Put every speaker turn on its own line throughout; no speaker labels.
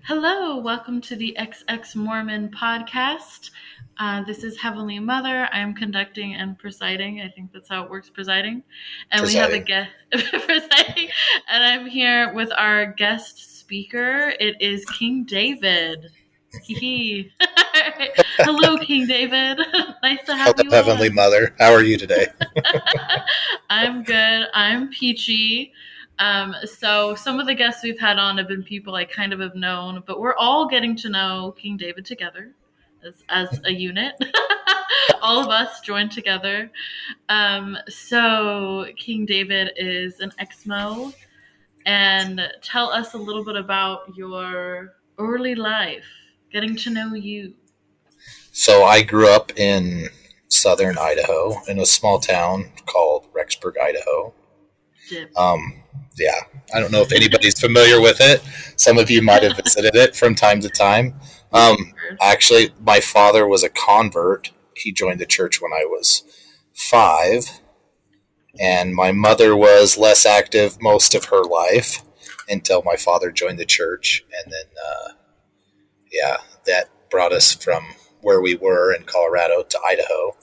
Hello, welcome to the XX Mormon podcast. Uh, this is Heavenly Mother. I'm conducting and presiding. I think that's how it works, presiding. And we have a guest presiding, and I'm here with our guest speaker. It is King David. Hello, King David. nice to have
Hello,
you.
Heavenly
on.
Mother. How are you today?
I'm good. I'm peachy. Um, so some of the guests we've had on have been people I kind of have known, but we're all getting to know King David together as, as a unit. all of us joined together. Um, so King David is an Exmo, and tell us a little bit about your early life, getting to know you.
So I grew up in southern Idaho in a small town called Rexburg, Idaho. Um, yeah, I don't know if anybody's familiar with it. Some of you might have visited it from time to time. Um, actually, my father was a convert. He joined the church when I was five, and my mother was less active most of her life until my father joined the church, and then, uh, yeah, that brought us from where we were in Colorado to Idaho,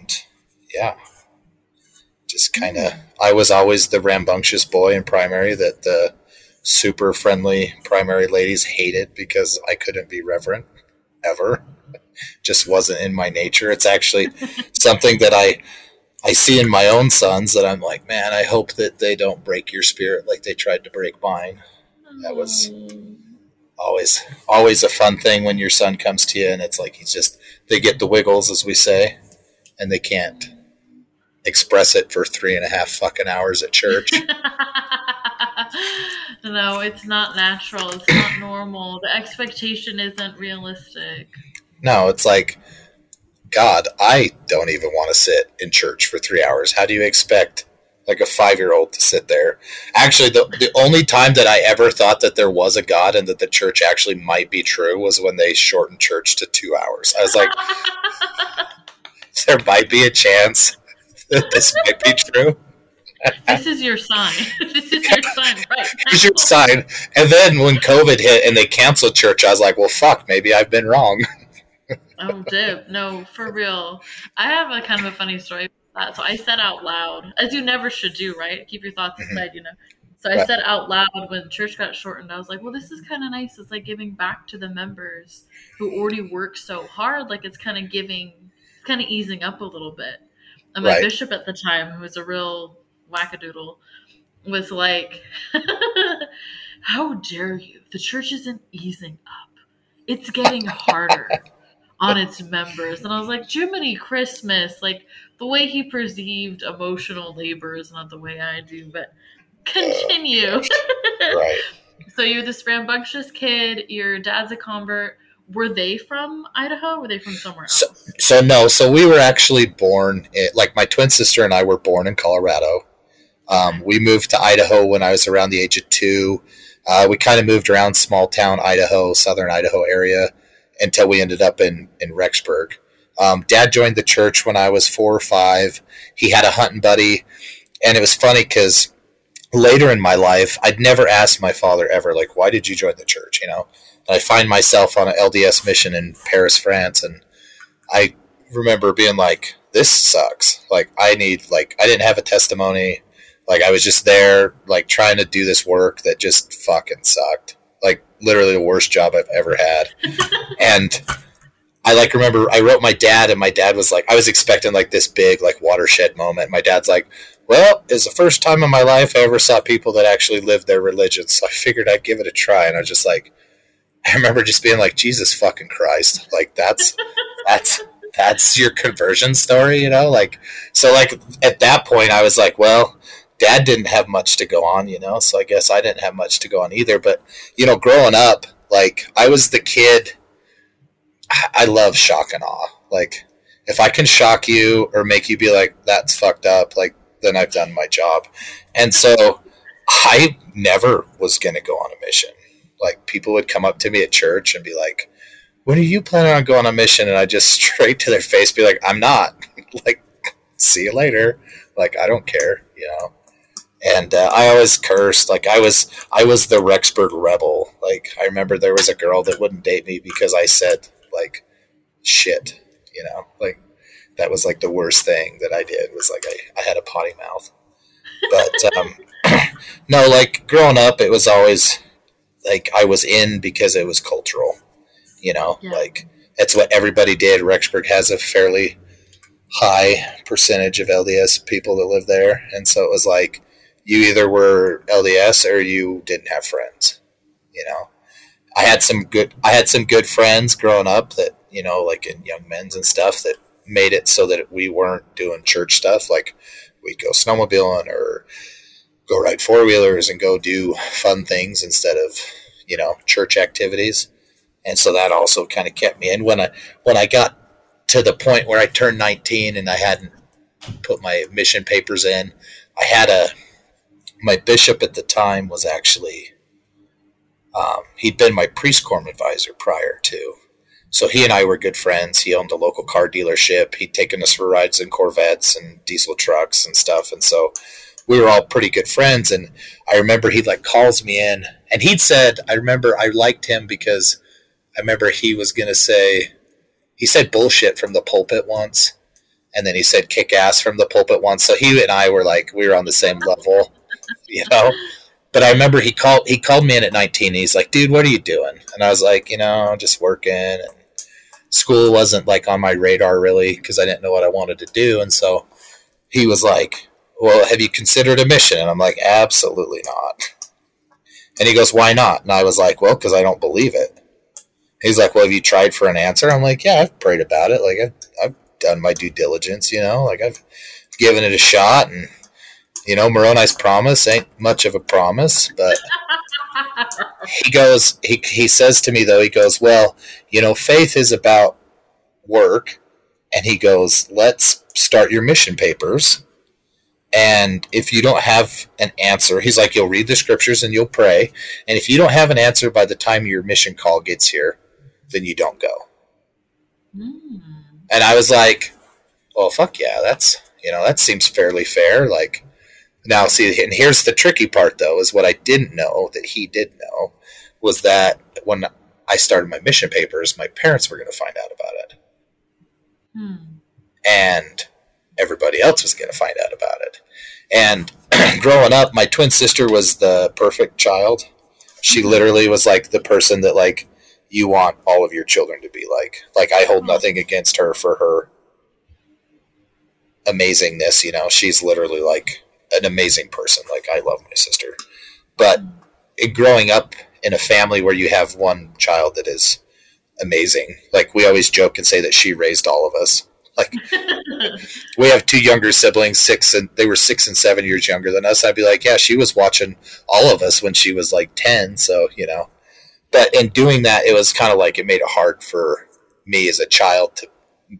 and yeah, just kind of I was always the rambunctious boy in primary that the super friendly primary ladies hated because I couldn't be reverent ever. Just wasn't in my nature. It's actually something that I I see in my own sons that I'm like, man, I hope that they don't break your spirit like they tried to break mine. That was always always a fun thing when your son comes to you and it's like he's just they get the wiggles as we say and they can't express it for three and a half fucking hours at church.
no, it's not natural. It's not normal. The expectation isn't realistic.
No, it's like, God, I don't even want to sit in church for three hours. How do you expect like a five year old to sit there? Actually, the, the only time that I ever thought that there was a God and that the church actually might be true was when they shortened church to two hours. I was like, there might be a chance this might be true.
this is your sign. this is your sign, right?
Here's your sign. And then when COVID hit and they canceled church, I was like, well, fuck, maybe I've been wrong.
oh, dip. No, for real. I have a kind of a funny story that. So I said out loud, as you never should do, right? Keep your thoughts mm-hmm. inside, you know. So I
Right.
said out loud when church got shortened, I was like, well, this is kind of nice. It's like giving back to the members who already work so hard. Like it's kind of giving, it's kind of easing up a little bit. And my
Right.
bishop at the time, who was a real wackadoodle, was like, how dare you? The church isn't easing up. It's getting harder on its members. And I was like, Jiminy Christmas, like the way he perceived emotional labor is not the way I do, but continue.
right.
so you're this rambunctious kid, your dad's a convert. Were they from Idaho? Were they from somewhere else?
So, so no, so we were actually born, like my twin sister and I were born in Colorado. Um, we moved to Idaho when I was around the age of two. Uh, we kind of moved around small town Idaho, southern Idaho area until we ended up in, in Rexburg. Um, Dad joined the church when I was four or five. He had a hunting buddy. And it was funny because later in my life, I'd never asked my father ever, like, why did you join the church? You know, I find myself on an LDS mission in Paris, France. And I remember being like, this sucks. Like, I need, like, I didn't have a testimony. Like, I was just there, like, trying to do this work that just fucking sucked. Like, literally the worst job I've ever had. and I, like, remember I wrote my dad, and my dad was like, I was expecting, like, this big, like, watershed moment. My dad's like, well, it's the first time in my life I ever saw people that actually lived their religion. So I figured I'd give it a try. And I was just like, I remember just being like, Jesus fucking Christ. Like, that's, that's, that's your conversion story, you know? Like, so like at that point, I was like, well, dad didn't have much to go on, you know? So I guess I didn't have much to go on either. But, you know, growing up, like, I was the kid, I love shock and awe. Like, if I can shock you or make you be like, that's fucked up, like, then I've done my job. And so I never was to go on a mission. Like, people would come up to me at church and be like, when are you planning on going on a mission? And I just straight to their face be like, I'm not. like, see you later. Like, I don't care, you know? and uh, I always cursed. Like I was, I was the Rexburg rebel. Like I remember there was a girl that wouldn't date me because I said like shit. You know, like that was like the worst thing that I did was like I, I had a potty mouth. But um, no, like growing up, it was always like I was in because it was cultural. You know, yeah. like that's what everybody did. Rexburg has a fairly high percentage of LDS people that live there, and so it was like you either were LDS or you didn't have friends. You know, I had some good I had some good friends growing up that you know, like in young men's and stuff that made it so that we weren't doing church stuff. Like we'd go snowmobiling or go ride four wheelers and go do fun things instead of you know church activities. And so that also kind of kept me in when I when I got to the point where I turned 19 and I hadn't put my mission papers in. I had a my bishop at the time was actually um, he'd been my priest quorum advisor prior to. So he and I were good friends. He owned a local car dealership. He'd taken us for rides in Corvettes and diesel trucks and stuff. And so we were all pretty good friends. And I remember he like calls me in and he'd said, I remember I liked him because I remember he was going to say, he said bullshit from the pulpit once. And then he said kick ass from the pulpit once. So he and I were like, we were on the same level. you know. But I remember he called he called me in at 19. And he's like, "Dude, what are you doing?" And I was like, "You know, just working." And school wasn't like on my radar really because I didn't know what I wanted to do. And so he was like, "Well, have you considered a mission?" And I'm like, "Absolutely not." And he goes, "Why not?" And I was like, "Well, because I don't believe it." He's like, "Well, have you tried for an answer?" I'm like, "Yeah, I've prayed about it. Like I've, I've done my due diligence. You know, like I've given it a shot and." You know, Moroni's promise ain't much of a promise, but he goes, he, he says to me, though, he goes, Well, you know, faith is about work. And he goes, Let's start your mission papers. And if you don't have an answer, he's like, You'll read the scriptures and you'll pray. And if you don't have an answer by the time your mission call gets here, then you don't go. Mm. And I was like, Well, fuck yeah, that's, you know, that seems fairly fair. Like, now, see, and here's the tricky part, though, is what I didn't know that he did know was that when I started my mission papers, my parents were going to find out about it. Hmm. And everybody else was going to find out about it. And growing up, my twin sister was the perfect child. She mm-hmm. literally was like the person that, like, you want all of your children to be like. Like, I hold nothing against her for her amazingness, you know. She's literally like an amazing person. Like I love my sister, but growing up in a family where you have one child that is amazing, like we always joke and say that she raised all of us. Like we have two younger siblings, six and they were six and seven years younger than us. I'd be like, yeah, she was watching all of us when she was like ten. So you know, but in doing that, it was kind of like it made it hard for me as a child to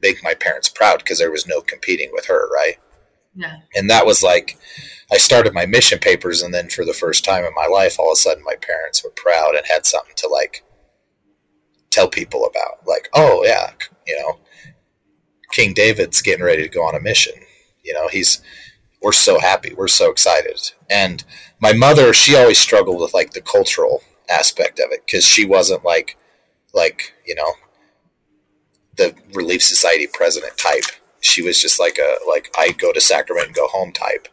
make my parents proud because there was no competing with her, right?
Yeah.
And that was like, I started my mission papers, and then for the first time in my life, all of a sudden, my parents were proud and had something to like tell people about. Like, oh yeah, you know, King David's getting ready to go on a mission. You know, he's we're so happy, we're so excited. And my mother, she always struggled with like the cultural aspect of it because she wasn't like like you know the Relief Society president type she was just like a like I go to Sacrament and go home type.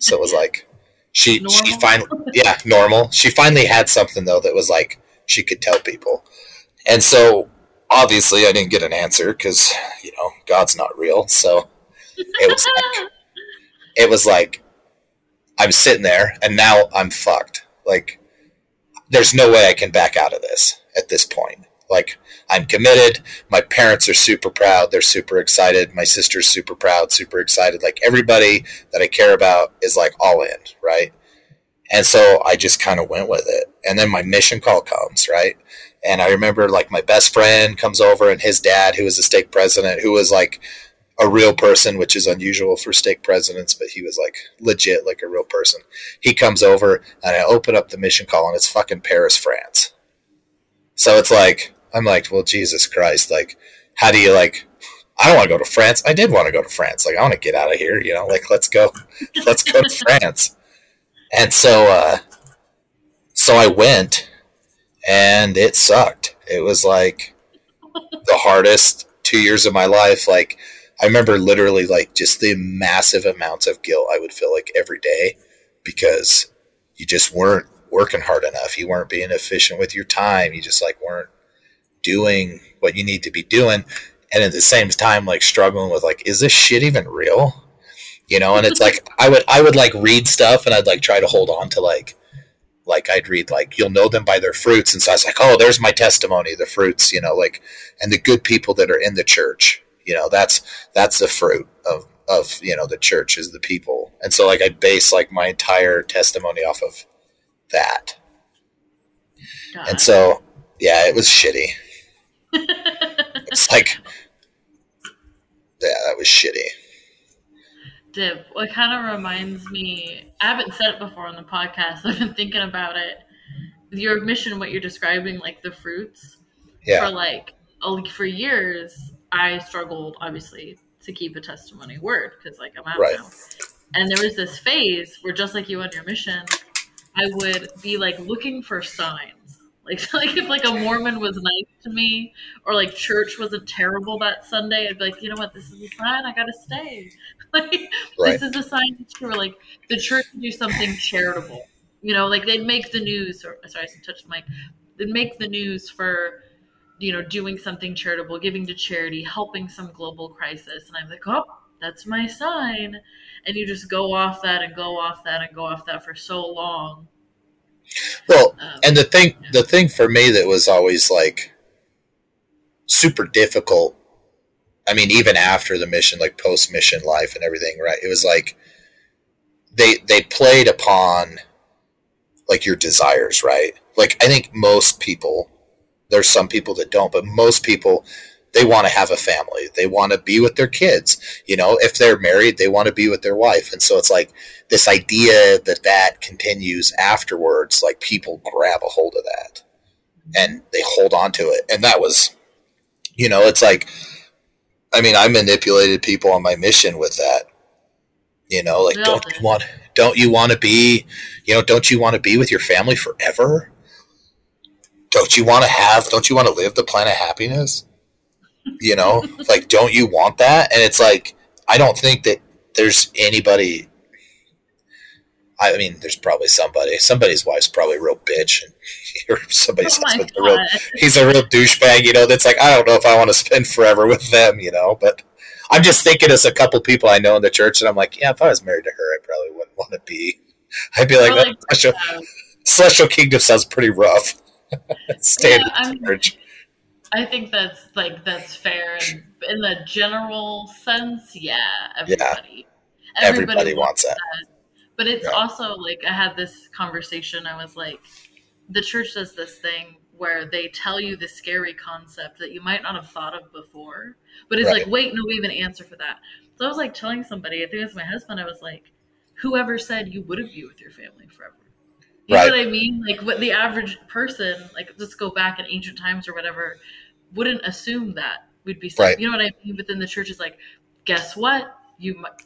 So it was like she normal. she finally yeah normal. She finally had something though that was like she could tell people, and so obviously I didn't get an answer because you know God's not real. So it was like it was like I'm sitting there and now I'm fucked. Like there's no way I can back out of this at this point. Like I'm committed. My parents are super proud. They're super excited. My sister's super proud, super excited. Like everybody that I care about is like all in, right? And so I just kind of went with it. And then my mission call comes, right? And I remember like my best friend comes over and his dad, who was a stake president, who was like a real person, which is unusual for stake presidents, but he was like legit, like a real person. He comes over and I open up the mission call and it's fucking Paris, France. So it's like, I'm like, well, Jesus Christ, like, how do you like? I don't want to go to France. I did want to go to France. Like, I want to get out of here. You know, like, let's go, let's go to France. And so, uh, so I went, and it sucked. It was like the hardest two years of my life. Like I remember literally like just the massive amounts of guilt I would feel like every day because you just weren't working hard enough. You weren't being efficient with your time. You just like weren't doing what you need to be doing. And at the same time, like struggling with like, is this shit even real? You know, and it's like I would I would like read stuff and I'd like try to hold on to like like I'd read like you'll know them by their fruits, and so I was like, oh, there's my testimony, the fruits, you know, like and the good people that are in the church, you know, that's that's the fruit of of you know the church is the people, and so like I base like my entire testimony off of that, God. and so yeah, it was shitty. it's like yeah, that was shitty
dip. It kind of reminds me. I haven't said it before on the podcast. I've been thinking about it. Your mission, what you're describing, like the fruits. Yeah. For like for years, I struggled obviously to keep a testimony word because like I'm out right. now. And there was this phase where, just like you on your mission, I would be like looking for signs. Like, like if like a Mormon was nice to me, or like church wasn't terrible that Sunday, I'd be like, you know what, this is a sign. I gotta stay. Like right. this is a sign that for like the church do something charitable. You know, like they'd make the news. Or sorry, I touched the mic. They'd make the news for you know doing something charitable, giving to charity, helping some global crisis, and I'm like, oh, that's my sign. And you just go off that and go off that and go off that for so long.
Well, um, and the thing, yeah. the thing for me that was always like super difficult I mean, even after the mission, like post mission life and everything, right? It was like they they played upon like your desires, right? Like I think most people, there's some people that don't, but most people they want to have a family. They want to be with their kids. You know, if they're married, they want to be with their wife. And so it's like this idea that that continues afterwards, like people grab a hold of that and they hold on to it. And that was, you know, it's like I mean, I manipulated people on my mission with that. You know, like don't you want don't you want to be, you know, don't you want to be with your family forever? Don't you want to have don't you want to live the planet happiness? You know, like don't you want that? And it's like I don't think that there's anybody I mean, there's probably somebody. Somebody's wife's probably a real bitch, or somebody's oh a real. He's a real douchebag, you know. That's like I don't know if I want to spend forever with them, you know. But I'm just thinking as a couple people I know in the church, and I'm like, yeah, if I was married to her, I probably wouldn't want to be. I'd be like, oh, like celestial, celestial kingdom sounds pretty rough. Standard
yeah, church. I think that's like that's fair, and in the general sense, yeah, everybody,
yeah. everybody, everybody wants, wants that. that
but it's yeah. also like I had this conversation. I was like, the church does this thing where they tell you the scary concept that you might not have thought of before, but it's right. like, wait, no, we have an answer for that. So I was like telling somebody, I think it was my husband, I was like, whoever said you wouldn't be with your family forever? You right. know what I mean? Like what the average person, like let's go back in ancient times or whatever, wouldn't assume that we'd be. Right. You know what I mean? But then the church is like, guess what? You might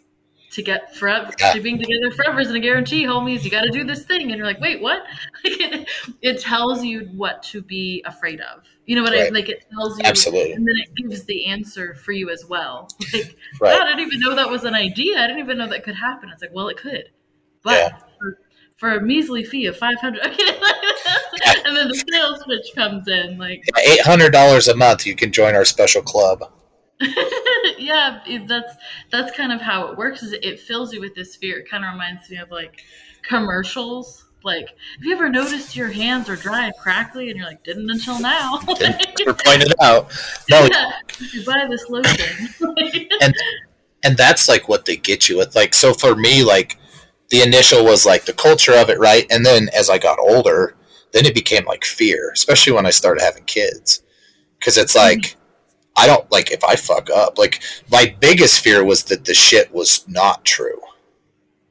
to get forever yeah. to being together forever isn't a guarantee, homies. You got to do this thing, and you're like, wait, what? it tells you what to be afraid of. You know what right. I like? It tells you
absolutely,
and then it gives the answer for you as well. Like, right. I didn't even know that was an idea. I didn't even know that could happen. It's like, well, it could, but. Yeah. For, for a measly fee of five hundred, and then the sales pitch comes in like
eight hundred dollars a month. You can join our special club.
yeah, that's that's kind of how it works. Is it fills you with this fear? It kind of reminds me of like commercials. Like, have you ever noticed your hands are dry and crackly, and you're like, didn't until now.
You're pointed out. No,
yeah, you buy this lotion.
and and that's like what they get you with. Like, so for me, like the initial was like the culture of it, right? And then as I got older, then it became like fear, especially when I started having kids, because it's like. Mm-hmm I don't like if I fuck up. Like my biggest fear was that the shit was not true,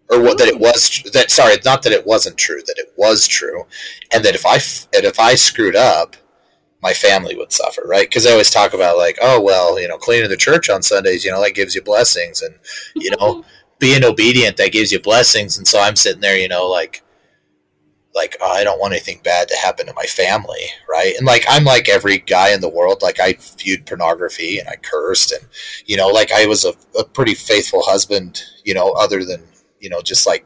or what that it mm. was that. Sorry, not that it wasn't true. That it was true, and that if I and if I screwed up, my family would suffer. Right? Because I always talk about like, oh well, you know, cleaning the church on Sundays, you know, that gives you blessings, and you know. being obedient that gives you blessings. And so I'm sitting there, you know, like, like oh, I don't want anything bad to happen to my family, right? And like I'm like every guy in the world. Like I viewed pornography and I cursed, and you know, like I was a, a pretty faithful husband, you know, other than you know, just like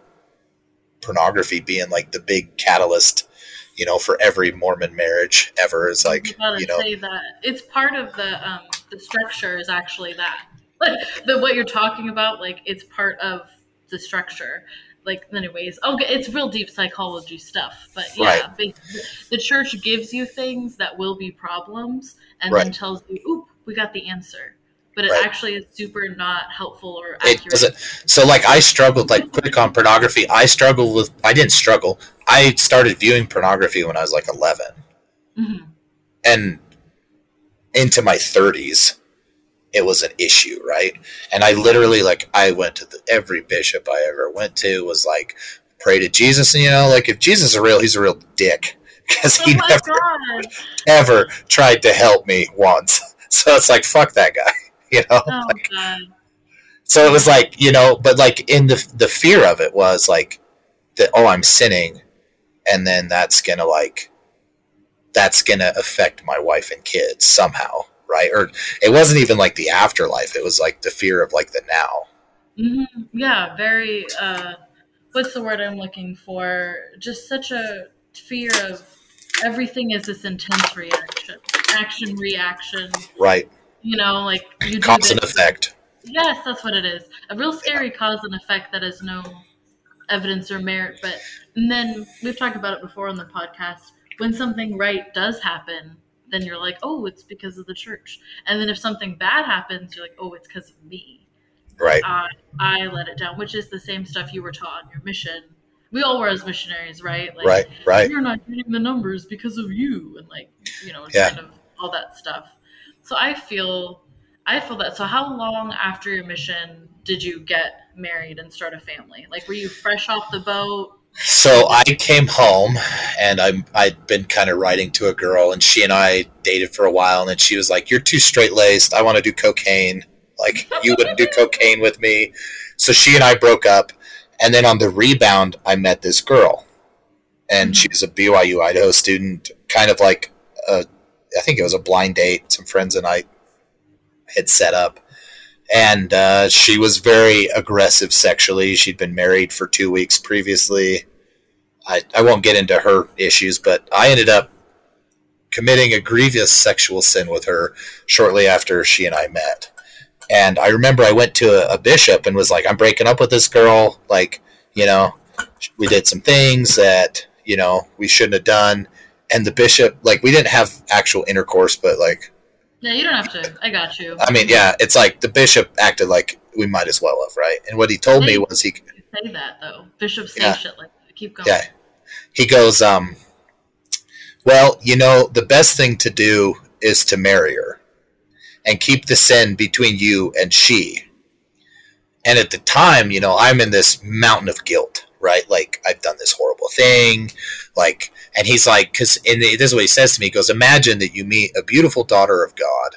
pornography being like the big catalyst you know, for every Mormon marriage ever is like, you, know,
say that it's part of the um, the structure is actually that, like the what you're talking about, like it's part of the structure. Like, anyways, okay, it's real deep psychology stuff, but yeah, right. the church gives you things that will be problems, and right. then tells you, "Oop, we got the answer." but it right. actually is super not helpful or accurate. It doesn't.
So like I struggled like quick on pornography. I struggled with. I didn't struggle. I started viewing pornography when I was like 11 mm-hmm. and into my thirties. It was an issue, right? And I literally like I went to the, every bishop I ever went to was like pray to Jesus, and you know, like if Jesus is real, he's a real dick because he oh never God. ever tried to help me once. So it's like fuck that guy. you know. Oh, like, so it was like you know, but like in the the fear of it was like that. Oh, I'm sinning, and then that's gonna like that's gonna affect my wife and kids somehow, right? Or it wasn't even like the afterlife; it was like the fear of like the now.
Mm-hmm. Yeah, very. uh What's the word I'm looking for? Just such a fear of everything is this intense reaction, action reaction.
Right
you know, like
you cause and effect.
Yes, that's what it is. A real scary yeah. cause and effect that has no evidence or merit. But and then we've talked about it before on the podcast. When something right does happen, then you're like, oh, it's because of the church. And then if something bad happens, you're like, oh, it's because of me.
Right.
I, I let it down, which is the same stuff you were taught on your mission. We all were as missionaries, right?
Like, right, right.
You're not getting the numbers because of you, and like, you know, yeah. kind of all that stuff. So I feel I feel that. So how long after your mission did you get married and start a family? Like were you fresh off the boat?
So I came home and I'm I'd been kind of writing to a girl and she and I dated for a while and then she was like, You're too straight laced, I want to do cocaine. Like you wouldn't do cocaine with me. So she and I broke up and then on the rebound I met this girl. And mm-hmm. she was a BYU Idaho student, kind of like a I think it was a blind date. Some friends and I had set up, and uh, she was very aggressive sexually. She'd been married for two weeks previously. I, I won't get into her issues, but I ended up committing a grievous sexual sin with her shortly after she and I met. And I remember I went to a, a bishop and was like, I'm breaking up with this girl. Like, you know, we did some things that, you know, we shouldn't have done and the bishop like we didn't have actual intercourse but like
yeah you don't have to. I got you.
I mean yeah it's like the bishop acted like we might as well have right? And what he told me was he
say that though. Bishops say yeah, shit like that. keep going.
Yeah. He goes um well you know the best thing to do is to marry her and keep the sin between you and she. And at the time you know i'm in this mountain of guilt right? Like i've done this horrible thing. Like and he's like, because this is what he says to me. He goes, imagine that you meet a beautiful daughter of God,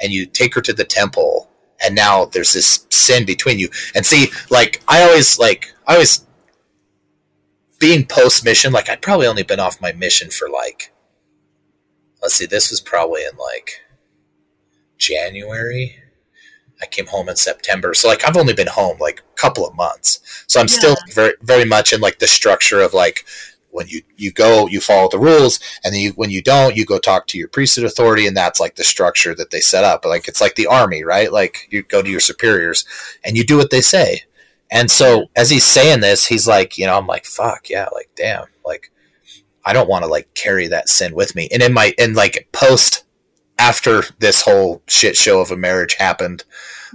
and you take her to the temple, and now there's this sin between you. And see, like I always like I always being post mission. Like I'd probably only been off my mission for like, let's see, this was probably in like January. I came home in September. So like I've only been home like a couple of months. So I'm yeah. still very very much in like the structure of like when you you go you follow the rules and then you, when you don't you go talk to your priesthood authority and that's like the structure that they set up. Like it's like the army right? Like you go to your superiors and you do what they say. And so as he's saying this he's like you know i'm like fuck yeah like damn like i don't want to like carry that sin with me. And in my in like post after this whole shit show of a marriage happened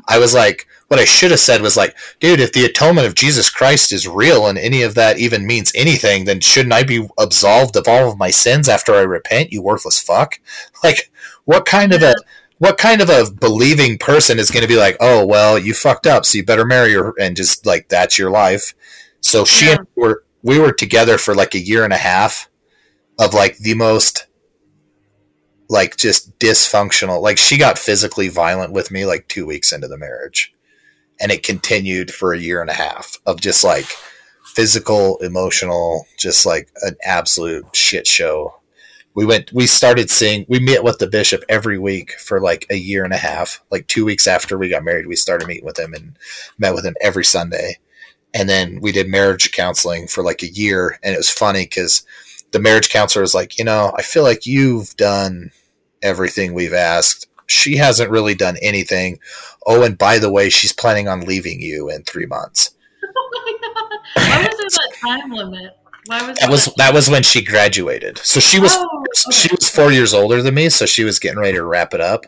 i was like what I should have said was like, dude, if the atonement of Jesus Christ is real and any of that even means anything, then shouldn't I be absolved of all of my sins after I repent, you worthless fuck? Like, what kind of a what kind of a believing person is going to be like, oh well, you fucked up, so you better marry her, and just like that's your life. So she yeah. and were we were together for like a year and a half of like the most like just dysfunctional. Like she got physically violent with me like two weeks into the marriage and it continued for a year and a half of just like physical, emotional, just like an absolute shit show. We went, we started seeing, we met with the bishop every week for like a year and a half. Like two weeks after we got married, we started meeting with him and met with him every Sunday. And then we did marriage counseling for like a year. And it was funny because the marriage counselor was like, you know, I feel like you've done everything we've asked. She hasn't really done anything. Oh, and by the way, she's planning on leaving you in three months.
Oh Why was there that time limit? Why was
That was that was when she graduated. So she was
Oh, okay.
she was four years older than me, so she was getting ready to wrap it up,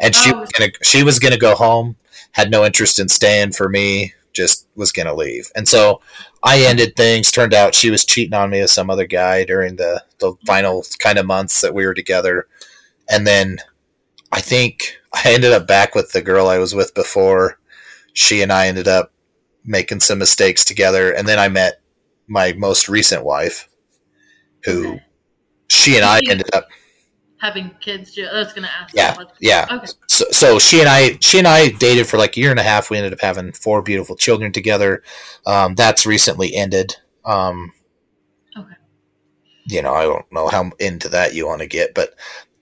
and she
Oh.
was gonna she was gonna go home. Had no interest in staying for me. Just was gonna leave, and so I ended things. Turned out she was cheating on me with some other guy during the the final kind of months that we were together, and then I think I ended up back with the girl I was with before. She and I ended up making some mistakes together, and then I met my most recent wife, who
Okay.
she and I ended up
having kids. I was gonna ask.
Yeah, yeah.
Okay.
so, so she and I she and I dated for like a year and a half. We ended up having four beautiful children together. Um, that's recently ended. Um,
Okay.
You know, I don't know how into that you want to get, but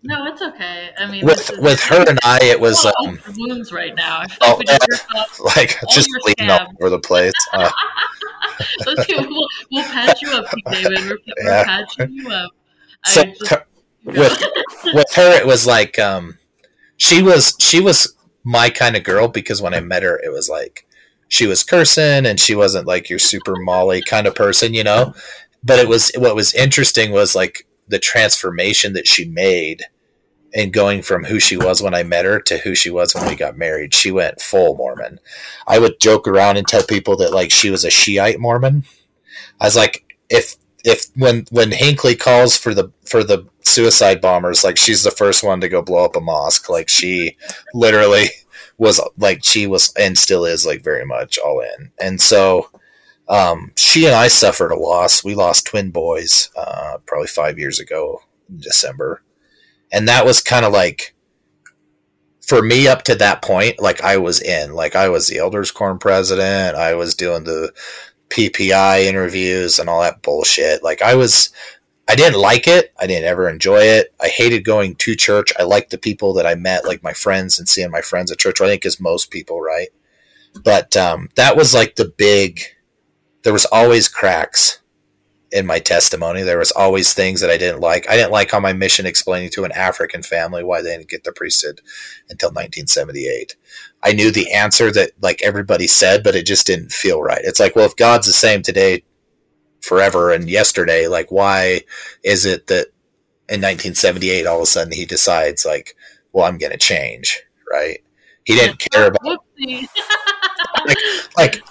No, it's okay. I mean,
with
is-
with her and I, it was um,
wounds right now.
Oh,
like we just
yeah. like just bleeding all over the place. Uh,
Let's we'll, we'll patch you up, David. We're, we're
Yeah.
patching you up.
so
just,
her- with with her, it was like um, she was she was my kind of girl because when I met her, it was like she was cursing and she wasn't like your super Molly kind of person, you know. But it was what was interesting was like the transformation that she made and going from who she was when I met her to who she was when we got married. She went full Mormon. I would joke around and tell people that like she was a Shiite Mormon. I was like, if if when when Hinckley calls for the for the suicide bombers, like she's the first one to go blow up a mosque. Like she literally was like she was and still is like very much all in. And so um, she and I suffered a loss. We lost twin boys uh, probably five years ago in December, and that was kind of like for me up to that point. Like I was in, like I was the elders quorum president. I was doing the PPI interviews and all that bullshit. Like I was, I didn't like it. I didn't ever enjoy it. I hated going to church. I liked the people that I met, like my friends and seeing my friends at church. I think as most people, right? But um, that was like the big. There was always cracks in my testimony. There was always things that I didn't like. I didn't like on my mission explaining to an African family why they didn't get the priesthood until 1978. I knew the answer that like everybody said, but it just didn't feel right. It's like, well, if God's the same today, forever, and yesterday, like, why is it that in 1978 all of a sudden he decides like, well, I'm going to change, right? He didn't care about
Whoopsie.
like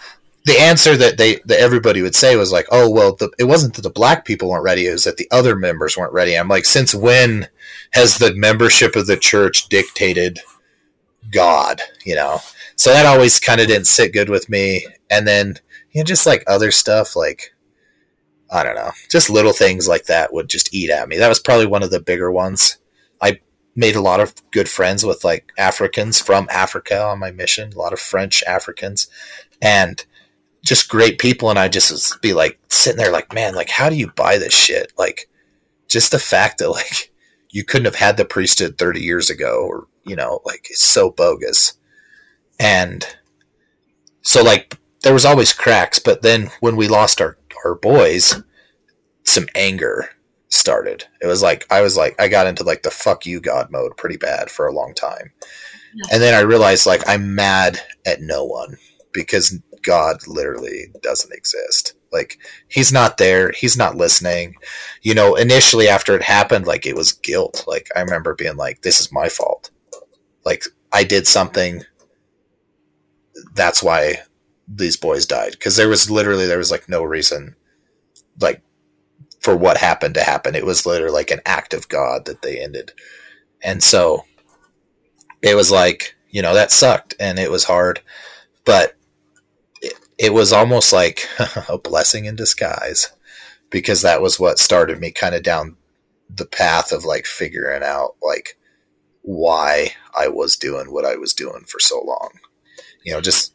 the answer that they that everybody would say was like, oh well, the, it wasn't that the black people weren't ready; it was that the other members weren't ready. I'm like, since when has the membership of the church dictated God? You know, so that always kind of didn't sit good with me. And then you know, just like other stuff, like I don't know, just little things like that would just eat at me. That was probably one of the bigger ones. I made a lot of good friends with like Africans from Africa on my mission, a lot of French Africans, and just great people. And I just would be like sitting there, like, man, like, how do you buy this shit? Like, just the fact that like you couldn't have had the priesthood 30 years ago, or you know, like it's so bogus. And so, like, there was always cracks, but then when we lost our our boys, some anger started. It was like I was like I got into like the fuck you God mode pretty bad for a long time. And then I realized like I'm mad at no one because God literally doesn't exist. Like he's not there, he's not listening. You know, initially after it happened like it was guilt. Like I remember being like this is my fault. Like I did something that's why these boys died because there was literally there was like no reason like for what happened to happen. It was literally like an act of God that they ended. And so it was like, you know, that sucked and it was hard, but it, was almost like a blessing in disguise because that was what started me kind of down the path of like figuring out like why I was doing what I was doing for so long. You know, just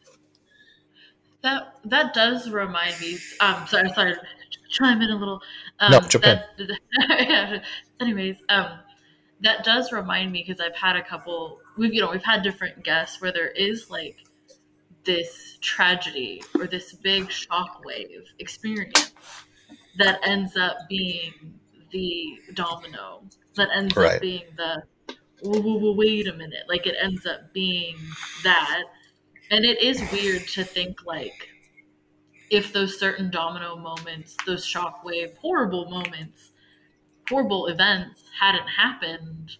That that does remind me. Um, sorry, sorry, chime in a little. Um,
no.
That, anyways, um, that does remind me because I've had a couple. We've you know we've had different guests where there is like this tragedy or this big shockwave experience that ends up being the domino that ends
Right.
up being the "Whoa, whoa, whoa, wait a minute like it ends up being that and it is weird to think like if those certain domino moments those shockwave horrible moments horrible events hadn't happened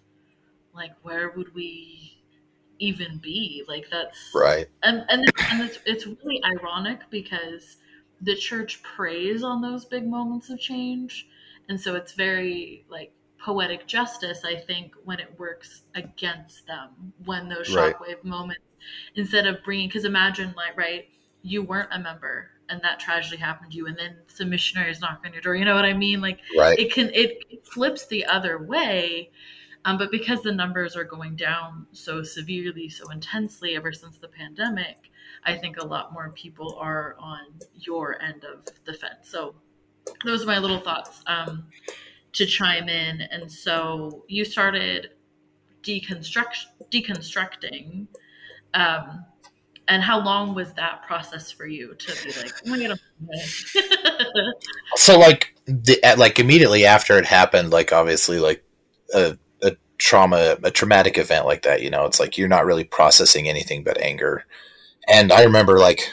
like where would we even be like that's
Right.
and and, it's, and it's, it's really ironic because the church preys on those big moments of change and so it's very like poetic justice i think when it works against them when those
Right.
shockwave moments instead of bringing because imagine like right you weren't a member and that tragedy happened to you and then some missionaries knock on your door you know what i mean like
Right.
it can it, it flips the other way um, but because the numbers are going down so severely so intensely ever since the pandemic i think a lot more people are on your end of the fence. So those are my little thoughts um, to chime in. And so you started deconstruct deconstructing um, and how long was that process for you to be like oh my god
so like the like immediately after it happened like obviously like a trauma a traumatic event like that you know it's like you're not really processing anything but anger. And i remember like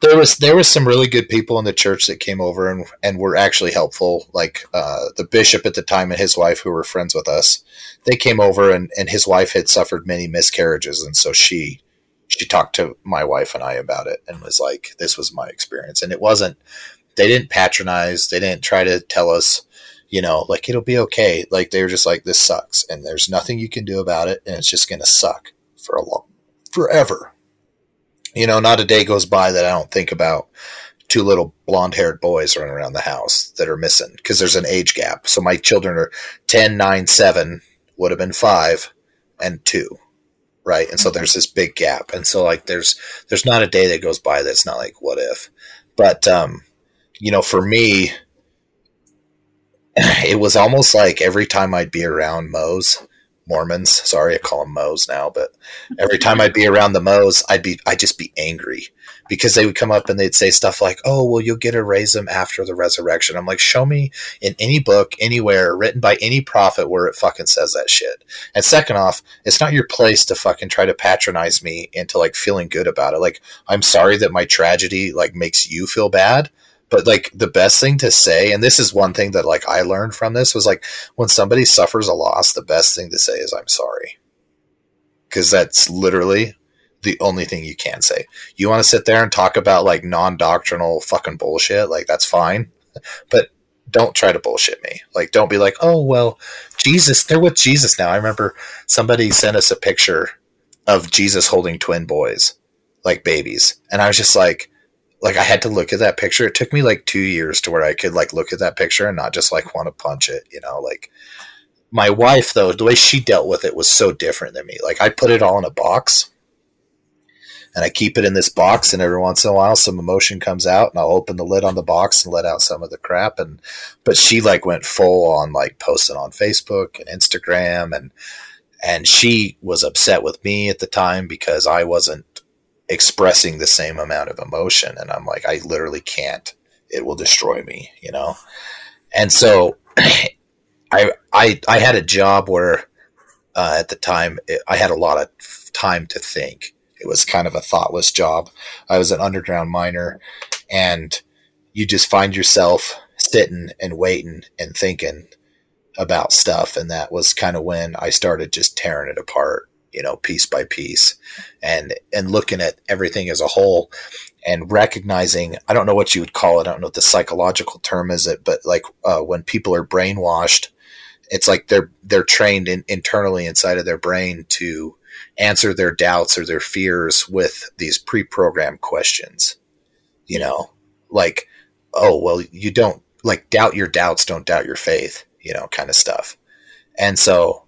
there was there was some really good people in the church that came over and and were actually helpful like uh, the bishop at the time and his wife who were friends with us. They came over and and his wife had suffered many miscarriages and so she she talked to my wife and I about it and was like this was my experience. And it wasn't they didn't patronize they didn't try to tell us you know like it'll be okay. Like they were just like this sucks and there's nothing you can do about it and it's just going to suck for a long forever. You know not a day goes by that I don't think about two little blonde haired boys running around the house that are missing because there's an age gap. So my children are 10 9 7 would have been 5 and 2 right? And so there's this big gap. And so like there's there's not a day that goes by that's not like what if? But um you know for me it was almost like every time i'd be around mo's mormons sorry i call them mo's now but every time i'd be around the mo's i'd be i'd just be angry because they would come up and they'd say stuff like oh well you'll get a raise them after the resurrection. I'm like show me in any book anywhere written by any prophet where it fucking says that shit. And second off it's not your place to fucking try to patronize me into like feeling good about it. Like i'm sorry that my tragedy like makes you feel bad but like the best thing to say and this is one thing that like i learned from this was like when somebody suffers a loss the best thing to say is i'm sorry. Because that's literally the only thing you can say. You want to sit there and talk about like non-doctrinal fucking bullshit like that's fine but don't try to bullshit me. Like don't be like oh well jesus they're with jesus now. I remember somebody sent us a picture of jesus holding twin boys like babies and i was just like like I had to look at that picture. It took me like two years to where I could like look at that picture and not just like want to punch it, you know, like my wife though, the way she dealt with it was so different than me. Like I put it all in a box and I keep it in this box and every once in a while some emotion comes out and I'll open the lid on the box and let out some of the crap and but she like went full on like posting on Facebook and Instagram and and she was upset with me at the time because I wasn't expressing the same amount of emotion. And i'm like i literally can't. It will destroy me you know? And so i i i had a job where uh, at the time it, i had a lot of time to think. It was kind of a thoughtless job. I was an underground miner and you just find yourself sitting and waiting and thinking about stuff. And that was kind of when i started just tearing it apart you know piece by piece and and looking at everything as a whole and recognizing i don't know what you would call it i don't know what the psychological term is it but like uh, when people are brainwashed it's like they're they're trained in, internally inside of their brain to answer their doubts or their fears with these pre-programmed questions you know? Like oh well you don't like doubt your doubts don't doubt your faith you know kind of stuff. And so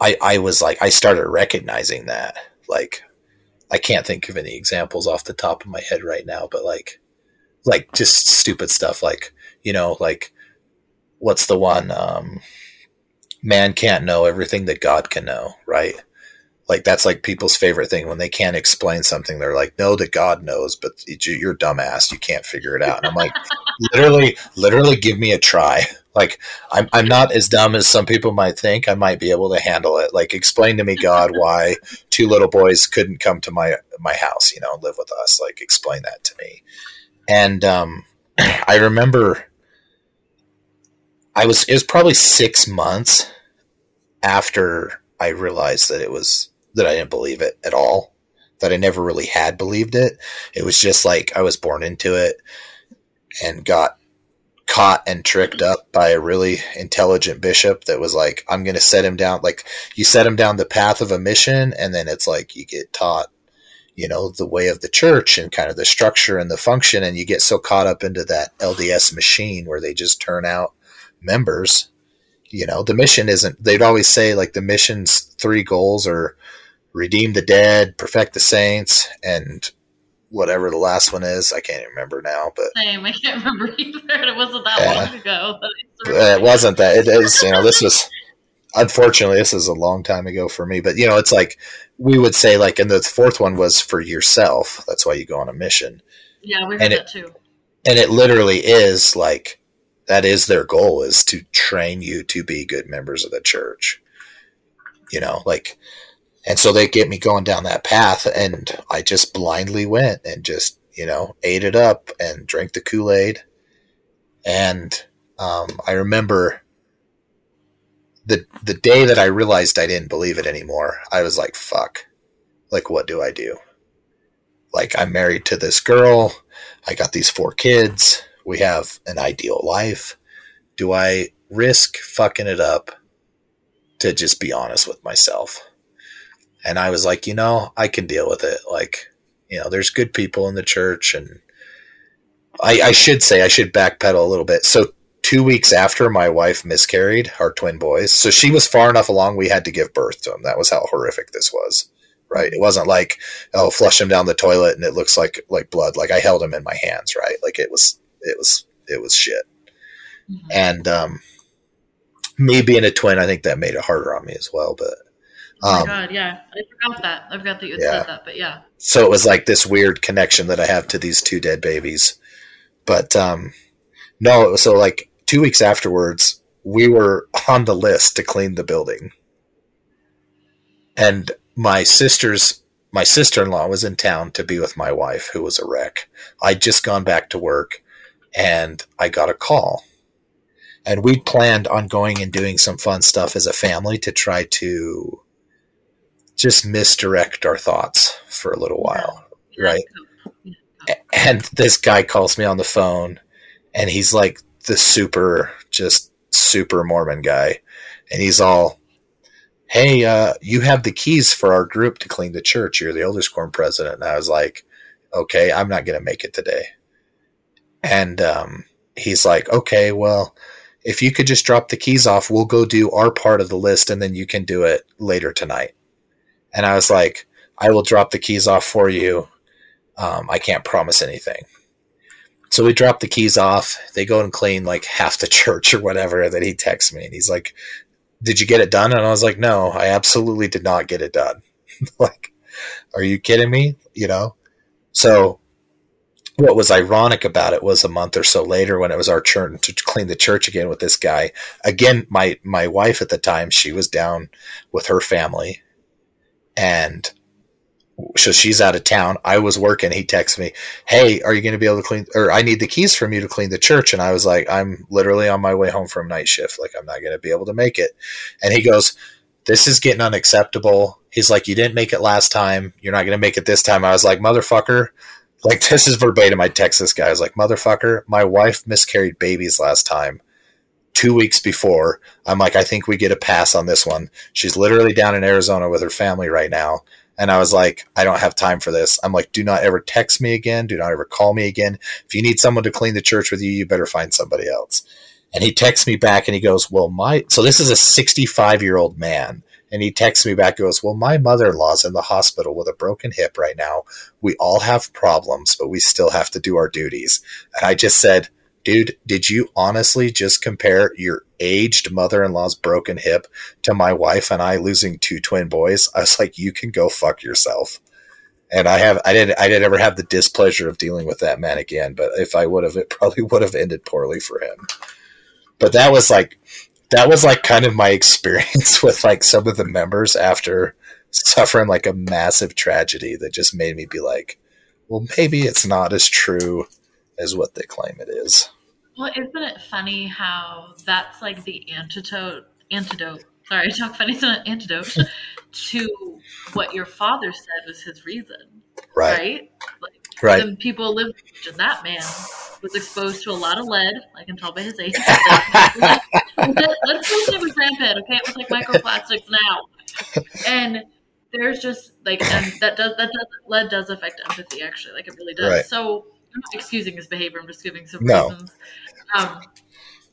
I, I was like, I started recognizing that, like, I can't think of any examples off the top of my head right now, but like, like just stupid stuff. Like, you know, like what's the one? Um, man can't know everything that God can know, right? Like that's like people's favorite thing when they can't explain something. They're like, "No, that God knows, but you're dumbass. You can't figure it out." And I'm like, literally, literally, give me a try. Like I'm, I'm not as dumb as some people might think. I might be able to handle it. Like explain to me, God, why two little boys couldn't come to my my house, you know, live with us. Like explain that to me. And um, I remember I was it was probably six months after I realized that it was that I didn't believe it at all. That I never really had believed it. It was just like I was born into it and got caught and tricked up by a really intelligent bishop that was like, I'm going to set him down. Like, you set him down the path of a mission, and then it's like you get taught, you know, the way of the church and kind of the structure and the function, and you get so caught up into that LDS machine where they just turn out members. You know, the mission isn't, they'd always say, like, the mission's three goals are redeem the dead, perfect the saints, and whatever the last one is. I can't remember now, but
same. I can't remember either. It wasn't that yeah. long ago.
It wasn't that. It is. You know, this was unfortunately this is a long time ago for me. But you know, it's like we would say like, and the fourth one was for yourself. That's why you go on a mission.
Yeah, we heard and that it, too.
And it literally is like that is their goal is to train you to be good members of the church. You know, like and so they get me going down that path, and I just blindly went and just, you know, ate it up and drank the Kool Aid. And um, I remember the the day that I realized I didn't believe it anymore. I was like, "Fuck! Like, what do I do? Like, I'm married to this girl. I got these four kids. We have an ideal life. Do I risk fucking it up to just be honest with myself?" And I was like, you know, I can deal with it. Like, you know, there's good people in the church. And I, I should say, I should backpedal a little bit. So, two weeks after my wife miscarried our twin boys, so she was far enough along, we had to give birth to them. That was how horrific this was. Right. It wasn't like, oh, flush him down the toilet and it looks like, like blood. Like I held him in my hands. Right. Like it was, it was, it was shit. Mm-hmm. And, um, me being a twin, I think that made it harder on me as well. But,
Oh my um, god, yeah. I forgot that. I forgot that you yeah. said that, but yeah.
So it was like this weird connection that I have to these two dead babies. But um no, so like two weeks afterwards, we were on the list to clean the building. And my sister's my sister in law was in town to be with my wife, who was a wreck. I'd just gone back to work and I got a call. And we'd planned on going and doing some fun stuff as a family to try to just misdirect our thoughts for a little while, right? And this guy calls me on the phone and he's like the super, just super Mormon guy. And he's all, Hey, uh, you have the keys for our group to clean the church. You're the elders quorum president. And I was like, okay, I'm not going to make it today. And, um, he's like, okay, well, if you could just drop the keys off, we'll go do our part of the list and then you can do it later tonight. And I was like, I will drop the keys off for you. Um, I can't promise anything. So we drop the keys off. They go and clean like half the church or whatever. That he texts me and he's like, Did you get it done? And I was like, No, I absolutely did not get it done. like, are you kidding me? You know? So what was ironic about it was a month or so later when it was our turn to clean the church again with this guy. Again, my my wife at the time, she was down with her family and so she's out of town. I was working. He texts me, "Hey, are you going to be able to clean? Or I need the keys from you to clean the church." And I was like, "I'm literally on my way home from night shift. Like, I'm not going to be able to make it." And he goes, "This is getting unacceptable." He's like, "You didn't make it last time. You're not going to make it this time." I was like, "Motherfucker!" Like this is verbatim. I text this guy. I was like, "Motherfucker, my wife miscarried babies last time." Two weeks before. I'm like, I think we get a pass on this one. She's literally down in Arizona with her family right now. And I was like, I don't have time for this. I'm like, do not ever text me again. Do not ever call me again. If you need someone to clean the church with you, you better find somebody else. And he texts me back and he goes, Well, my. So this is a 65 year old man. And he texts me back, goes, Well, my mother in law's in the hospital with a broken hip right now. We all have problems, but we still have to do our duties. And I just said, Dude, did you honestly just compare your aged mother in law's broken hip to my wife and I losing two twin boys? I was like, You can go fuck yourself. And I have I didn't I didn't ever have the displeasure of dealing with that man again, but if I would have it probably would have ended poorly for him. But that was like that was like kind of my experience with like some of the members after suffering like a massive tragedy that just made me be like, well, maybe it's not as true as what they claim it is.
Well, isn't it funny how that's like the antidote antidote sorry, I talk funny, it's an antidote to what your father said was his reason.
Right.
Right? Like,
Right.
The people lived and that man was exposed to a lot of lead. Like I can tell by his age. Let's say it was rampant, okay? It was like microplastics now. And there's just like and that does that does lead does affect empathy actually, like it really does.
Right.
So I'm not excusing his behavior, I'm just giving some
No.
reasons. Um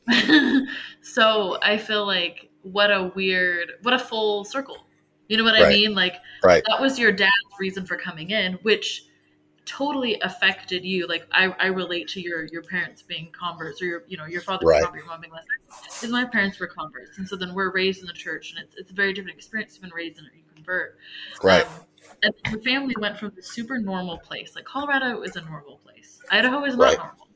so I feel like what a weird what a full circle. You know what I mean? Like
Right.
that was your dad's reason for coming in, which totally affected you. Like I, I relate to your your parents being converts, or your you know your father
Right.
being convert, your mom being less. Because my parents were converts, and so then we're raised in the church, and it's it's a very different experience to been raised in. You convert,
Right.
Um, and the family went from the super normal place. Like Colorado is a normal place. Idaho is not
Right.
normal.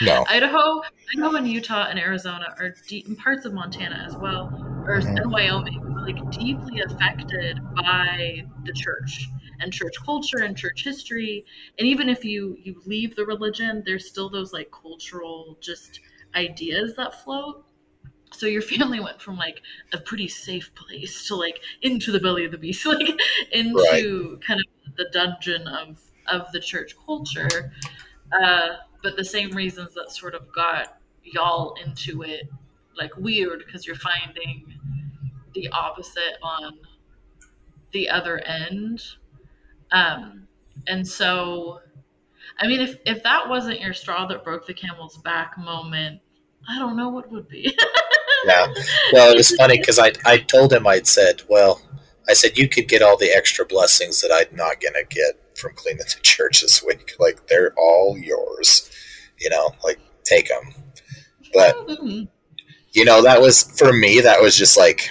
No.
Idaho, Idaho, and Utah and Arizona are deep, and parts of Montana as well, or
Mhm.
and Wyoming, like deeply affected by the church and church culture and church history. And even if you you leave the religion, there's still those like cultural just ideas that float. So your family went from like a pretty safe place to like into the belly of the beast, like into kind of the dungeon of of the church culture. Uh, but the same reasons that sort of got y'all into it, like weird, because you're finding the opposite on the other end. Um, and so, I mean, if if that wasn't your straw that broke the camel's back moment, I don't know what would be.
Yeah. Well, it was funny because I I told him I'd said, well, I said you could get all the extra blessings that I'm not gonna get from cleaning the church this week. Like they're all yours, you know. Like take them. But you know that was for me. That was just like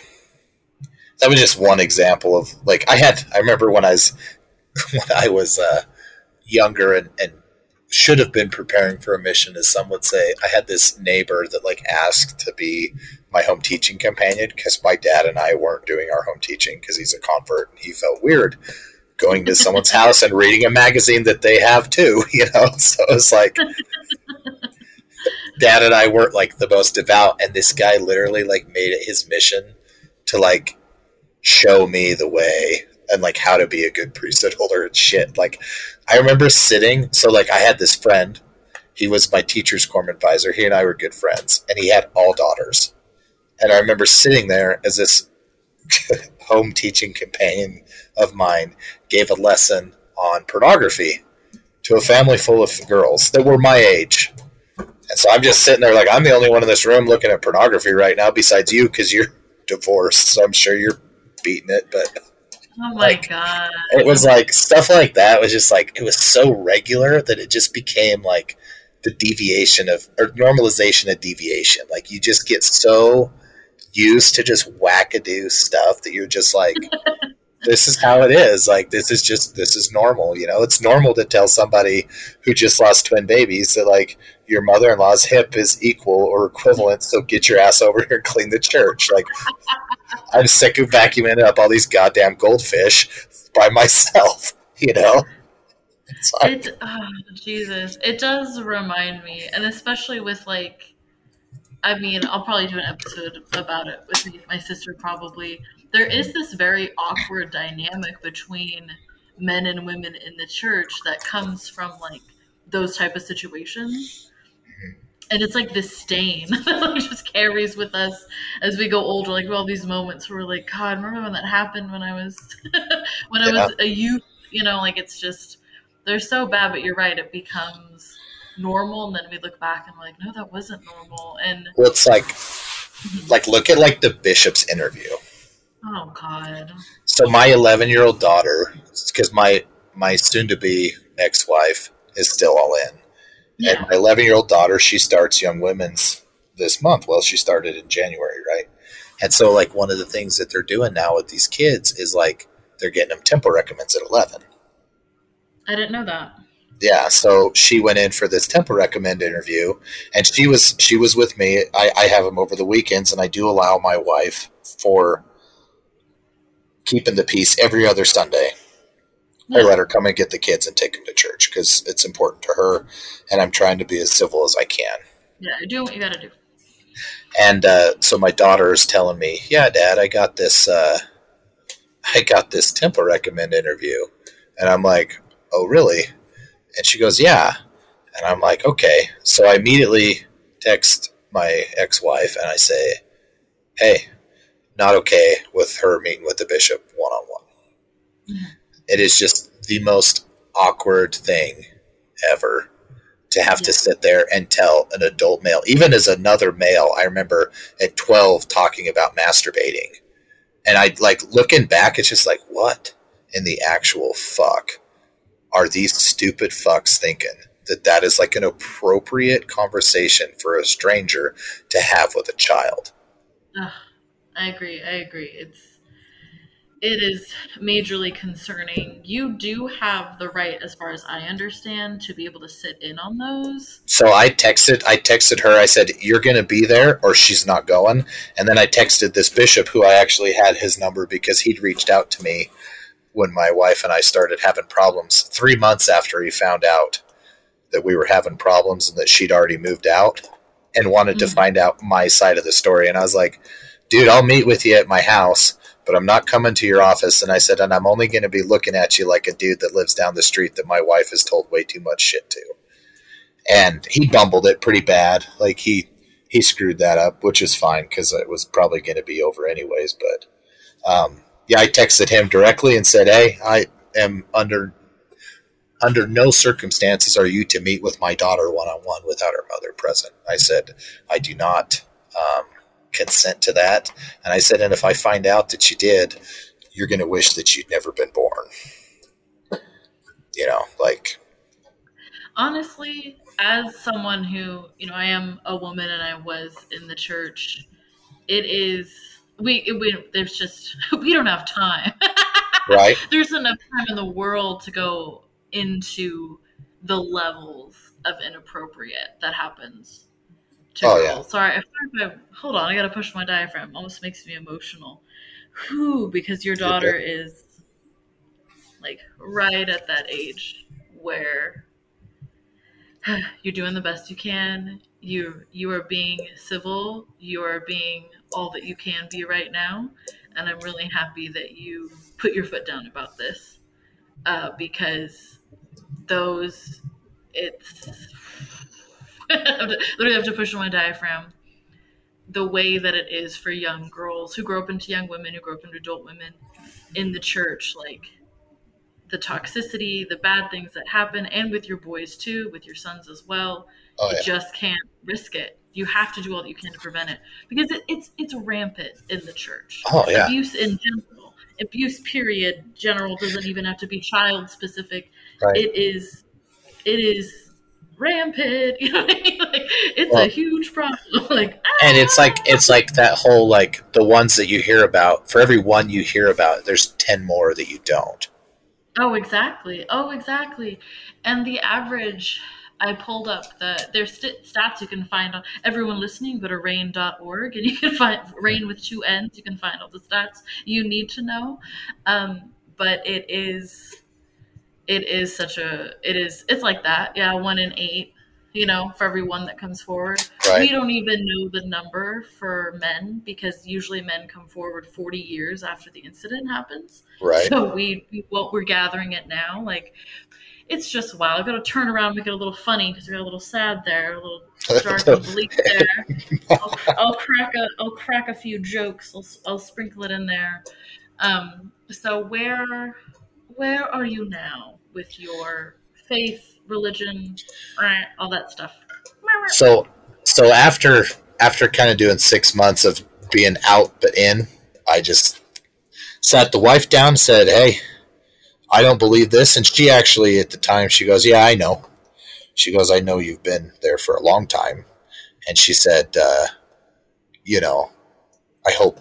that was just one example of like I had. I remember when I was when I was uh, younger and, and should have been preparing for a mission, as some would say. I had this neighbor that like asked to be my home teaching companion because my dad and I weren't doing our home teaching because he's a convert and he felt weird going to someone's house and reading a magazine that they have too, you know. So it was like dad and I weren't like the most devout and this guy literally like made it his mission to like show me the way and like how to be a good priesthood holder and shit. Like I remember sitting so like I had this friend, he was my teacher's quorum advisor. He and I were good friends and he had all daughters. And I remember sitting there as this home teaching companion of mine gave a lesson on pornography to a family full of girls that were my age. And so I'm just sitting there like I'm the only one in this room looking at pornography right now besides you because you're divorced. So I'm sure you're beating it, but
oh my
Like,
god!
it was like stuff like that was just like it was so regular that it just became like the deviation of or normalization of deviation. Like you just get so used to just wackadoo stuff that you're just like this is how it is. Like this is just this is normal, you know. It's normal to tell somebody who just lost twin babies that like your mother in law's hip is equal or equivalent, so get your ass over here and clean the church. Like I'm sick of vacuuming up all these goddamn goldfish by myself, you know? It's like,
It, oh, Jesus, it does remind me, and especially with like, I mean, I'll probably do an episode about it with my sister probably. There is this very awkward dynamic between men and women in the church that comes from like those type of situations. And it's like this stain that like, just carries with us as we go older. Like all these moments where we're like, God, remember when that happened when I was when I was a youth? You know, like it's just they're so bad, but you're right. It becomes normal, and then we look back and we're like, no, that wasn't normal. And
well, it's like, like, look at like the bishop's interview.
Oh God.
So my 11 year old daughter, because my my soon to be ex wife is still all in,
Yeah.
and my 11 year old daughter she starts Young Women's this month. Well, she started in January, right? And so like one of the things that they're doing now with these kids is like they're getting them temple recommends at 11.
I didn't know that.
yeah so she went in for this temple recommend interview and she was she was with me I, I have them over the weekends and i do allow my wife for keeping the peace every other sunday. I let her come and get the kids and take them to church because it's important to her and i'm trying to be as civil as i can.
Yeah, you're doing what you gotta do.
and uh, so my daughter is telling me yeah dad i got this uh, i got this temple recommend interview. And i'm like oh really? And she goes yeah. And i'm like okay. So i immediately text my ex-wife and i say hey not okay with her meeting with the bishop one-on-one.
Mhm.
It is just the most awkward thing ever to have to sit there and tell an adult male even as another male. I remember at 12 talking about masturbating. And i like looking back it's just like what in the actual fuck are these stupid fucks thinking? That that is like an appropriate conversation for a stranger to have with a child.
Ugh, I agree. I agree. It's it is majorly concerning. You do have the right, as far as I understand, to be able to sit in on those.
so i texted i texted her i said you're going to be there or she's not going and then i texted this bishop who i actually had his number because he'd reached out to me when my wife and i started having problems three months after he found out that we were having problems and that she'd already moved out and wanted to
Mhm.
find out my side of the story and i was like dude i'll meet with you at my house but i'm not coming to your office and i said and i'm only going to be looking at you like a dude that lives down the street that my wife has told way too much shit to and he bumbled it pretty bad. Like he he screwed that up, which is fine because it was probably going to be over anyways. But um, yeah, I texted him directly and said, "Hey, I am under under no circumstances are you to meet with my daughter one on one without her mother present." I said, "I do not um, consent to that," and I said, "And if I find out that you did, you're going to wish that you'd never been born." You know, like
Honestly, as someone who, you know, I am a woman and I was in the church, it is we we there's just we don't have time.
right?
there's enough time in the world to go into the levels of inappropriate that happens to
Oh, yeah.
Sorry, if I, hold on, I gotta push my diaphragm. Almost makes me emotional. Who? because your daughter is like right at that age where you're doing the best you can. You you are being civil. You are being all that you can be right now, and I'm really happy that you put your foot down about this uh, because those it's I literally have to push on my diaphragm. The way that it is for young girls who grow up into young women, who grow up into adult women in the church, like the toxicity, the bad things that happen, and with your boys too, with your sons as well.
Oh
you
yeah,
just can't risk it. You have to do all that you can to prevent it because it, it's it's rampant in the church.
oh yeah.
Abuse in general, abuse period, general doesn't even have to be child specific.
Right.
It is, it is rampant. You know what I mean? Like it's
Well-
a huge problem. Like
and it's like
ah!
it's like that whole like the ones that you hear about for every one you hear about there's 10 more that you don't
Oh, exactly. Oh, exactly. And the average, I pulled up the there's st- stats you can find on everyone listening. Go to rainn.org and you can find rain with two N's. You can find all the stats you need to know. Um, but it is, it is such a, it is, it's like that. Yeah, one in eight. You know, for every one that comes forward. We don't even know the number for men because usually men come forward 40 years after the incident happens.
right
So we, we what we're gathering it now, like it's just wild. I've got to turn around, and make it a little funny because we got a little sad there, a little dark and bleak there. I'll, I'll crack a I'll crack a few jokes. I'll, I'll sprinkle it in there. Um, so where where are you now with your faith, religion, all that stuff?
so so after after kind of doing 6 months of being out but in i just sat the wife down, said, "Hey, I don't believe this," and she actually at the time she goes, "Yeah, I know." She goes, "I know you've been there for a long time," and she said, uh, "You know, I hope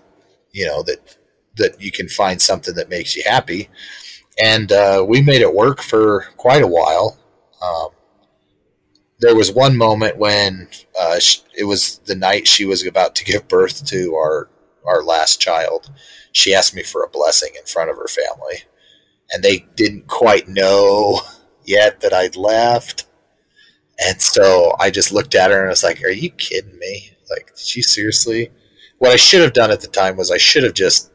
you know that that you can find something that makes you happy." And uh, we made it work for quite a while. Um, there was one moment when uh, it was the night she was about to give birth to our our last child. She asked me for a blessing in front of her family, and they didn't quite know yet that I'd left. And so I just looked at her and I was like, "Are you kidding me? Like, did you seriously?" What I should have done at the time was I should have just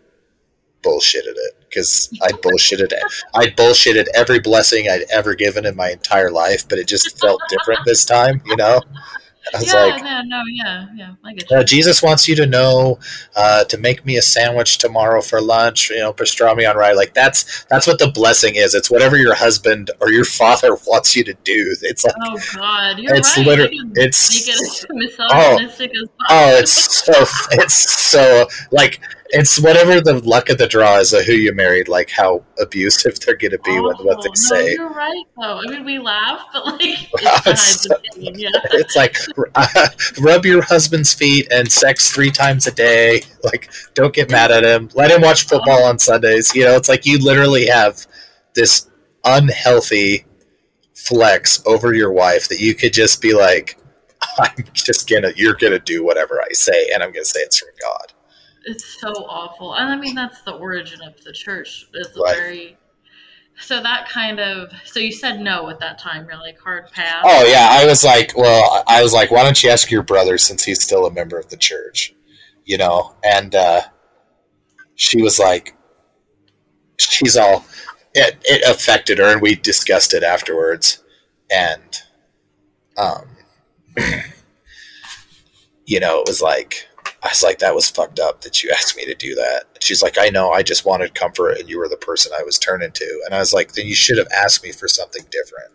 bullshitted it because I bullshitted I bullshitted every blessing I'd ever given in my entire life, but it just felt different this time, you know.
I was yeah, like, no, no, yeah, yeah, I get you.
Uh, Jesus wants you to know uh, to make me a sandwich tomorrow for lunch. You know, pastrami on rye. Like that's that's what the blessing is. It's whatever your husband or your father wants you to do. It's like,
oh God, you're
it's
right.
literally it's
it misogynistic
oh, oh, it's so it's so like it's whatever the luck of the draw is of who you married, like how abusive they're going to be oh, with what they
no,
say.
You're right, though. I mean, we laugh, but like it's, so,
yeah. it's like uh, rub your husband's feet and sex three times a day. Like, don't get mad at him. Let him watch football on Sundays. You know, it's like you literally have this unhealthy flex over your wife that you could just be like, I'm just gonna, you're gonna do whatever I say, and I'm gonna say it's from God
it's so awful. And I mean, that's the origin of the church. Is
right.
very. So that kind of. So you said no at that time. You're like hard pass.
Oh yeah, I was like, well, I was like, why don't you ask your brother since he's still a member of the church, you know? And uh, she was like, she's all. It, it affected her, and we discussed it afterwards, and um, you know, it was like I was like, that was fucked up that you asked me to do that. She's like, I know, I just wanted comfort and you were the person I was turning to. And I was like, then you should have asked me for something different.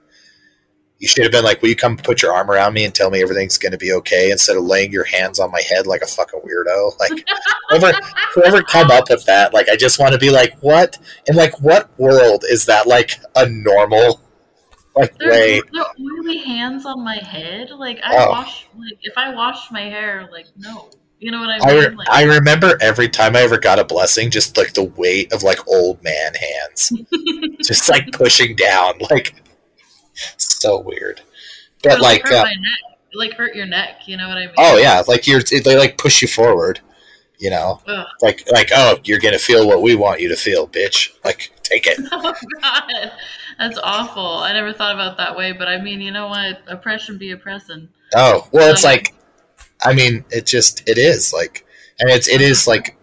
You should have been like, will you come put your arm around me and tell me everything's going to be okay instead of laying your hands on my head like a fucking weirdo? Like, whoever, whoever come up with that, like, I just want to be like, what? And like, what world is that like a normal like
there,
way.
There oily hands on my head. Like I oh. wash. Like if I wash my hair, like no. You know what I mean?
I, re- like, I remember every time I ever got a blessing, just like the weight of like old man hands, just like pushing down, like so weird. But like,
like, uh, like hurt your neck. You know what I mean?
Oh yeah, like you're they like push you forward. You know, Ugh. like like oh, you're gonna feel what we want you to feel, bitch. Like take it.
Oh god, that's awful. I never thought about that way, but I mean, you know what? Oppression be oppressing.
Oh well, it's like I mean, it just it is like, and it's it is like,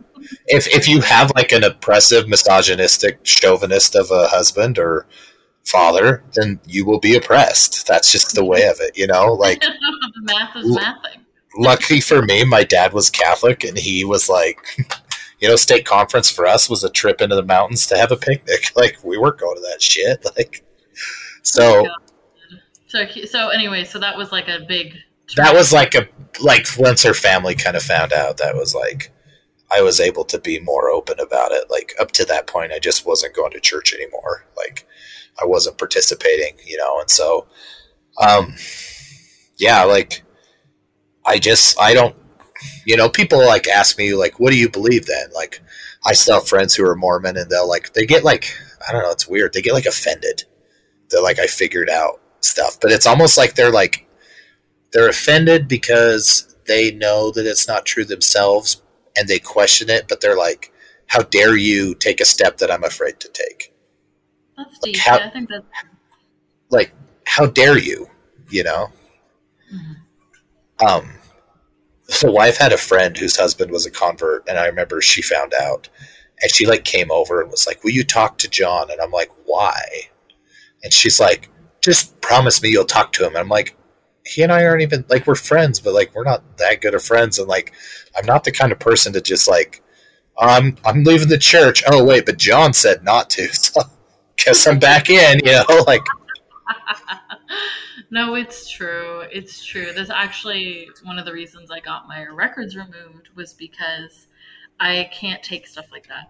if if you have like an oppressive, misogynistic, chauvinist of a husband or father, then you will be oppressed. That's just the way of it, you know. Like
the math is mathing.
Lucky for me, my dad was Catholic, and he was like, you know, state conference for us was a trip into the mountains to have a picnic. Like we weren't going to that shit. Like so.
So so anyway, so that was like a big
that was like a like once her family kind of found out that was like I was able to be more open about it. Like up to that point, I just wasn't going to church anymore. Like I wasn't participating, you know, and so, um, yeah, like I just I don't, you know, people like ask me like, what do you believe then? Like I still have friends who are Mormon, and they'll like they get like I don't know, it's weird. They get like offended. They're like I figured out stuff, but it's almost like they're like they're offended because they know that it's not true themselves and they question it, but they're like, "How dare you take a step that I'm afraid to take?"
That's deep. Like, how, yeah, I think that's
like, how dare you? You know. Mm-hmm. Um. So wife had a friend whose husband was a convert, and I remember she found out, and she like came over and was like, "Will you talk to John?" And I'm like, "Why?" And she's like, "Just promise me you'll talk to him." And I'm like, he and I aren't even like we're friends, but like we're not that good of friends, and like I'm not the kind of person to just like I'm I'm leaving the church. Oh wait, but John said not to, so guess I'm back in. You know, like.
no, it's true. It's true. That's actually one of the reasons I got my records removed was because I can't take stuff like that.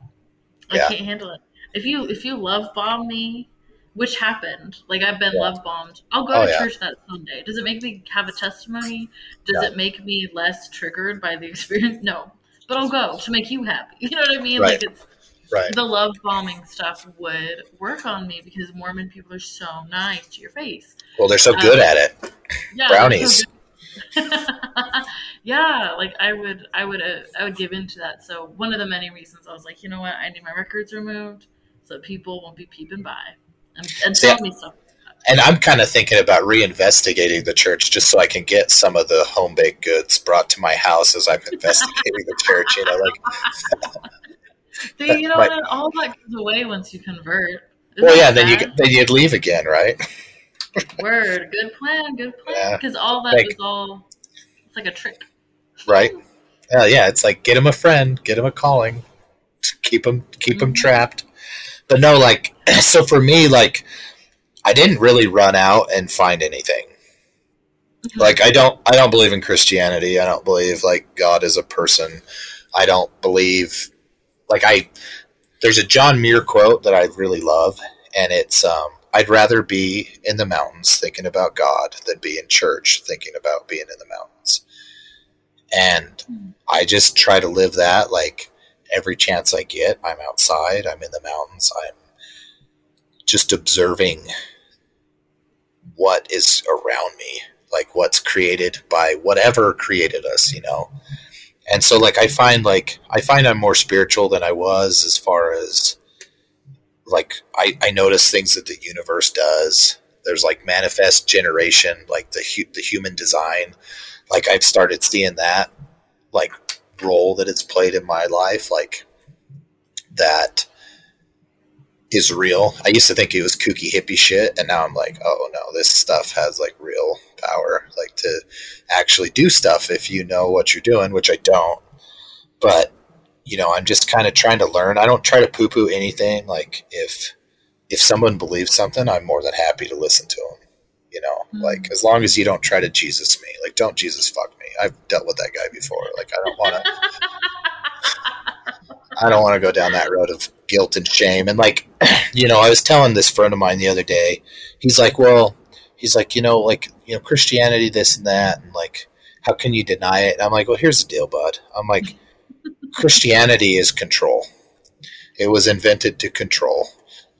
I
Yeah.
can't handle it. If you if you love bomb me, which happened, like I've been
Yeah.
love bombed. I'll go
Oh,
to
yeah.
church that Sunday. Does it make me have a testimony? Does
Yeah.
it make me less triggered by the experience? No, but I'll go to make you happy. You know what I mean?
Right.
Like it's
Right.
the love bombing stuff would work on me because Mormon people are so nice to your face.
Well, they're so good at it.
Yeah,
Brownies.
so yeah, like I would, I would, uh, I would give into that. So one of the many reasons I was like, you know what, I need my records removed so people won't be peeping by and, and
See,
tell me stuff.
And I'm kind of thinking about reinvestigating the church just so I can get some of the home baked goods brought to my house as I'm investigating the church. You know, like
you know what? All that goes away once you convert. Isn't
well, yeah. Then you then you'd leave again, right?
word. Good plan. Good plan.
Yeah.
Because all that
Like-
is all. It's like a trick.
Right. Hell yeah, it's like get him a friend, get him a calling, keep him keep him
Mhm.
trapped. But no, like so for me, like I didn't really run out and find anything. Like I don't I don't believe in Christianity. I don't believe like God is a person. I don't believe like I there's a John Muir quote that I really love and it's um I'd rather be in the mountains thinking about God than be in church thinking about being in the mountains. And
Hmm.
I just try to live that like every chance I get. I'm outside, I'm in the mountains, I'm just observing what is around me, like what's created by whatever created us, you know. And so like I find like I find I'm more spiritual than I was as far as like I, I notice things that the universe does. There's like manifest generation, like the hu- the human design. Like I've started seeing that like role that it's played in my life, like that is real. I used to think it was kooky hippie shit, and now I'm like, oh no, this stuff has like real power, like to actually do stuff if you know what you're doing, which I don't. But you know, I'm just kind of trying to learn. I don't try to poo poo anything. Like if if someone believes something, I'm more than happy to listen to them. You know,
Mhm.
like as long as you don't try to Jesus me, like don't Jesus fuck me. I've dealt with that guy before. Like I don't want to. I don't want to go down that road of guilt and shame. And like, you know, I was telling this friend of mine the other day. He's like, well, he's like, you know, like you know, Christianity, this and that, and like, how can you deny it? And I'm like, well, here's the deal, bud. I'm like, Christianity is control. It was invented to control.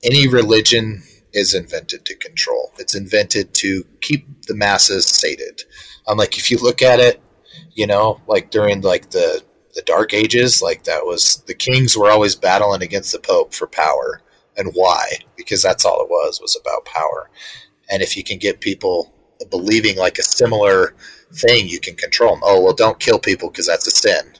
Any religion is invented to control. It's invented to keep the masses sated. I'm like, if you look at it, you know, like during like the the Dark Ages, like that was the kings were always battling against the Pope for power. And why? Because that's all it was was about power. And if you can get people believing like a similar thing, you can control them. Oh well, don't kill people because that's a sin,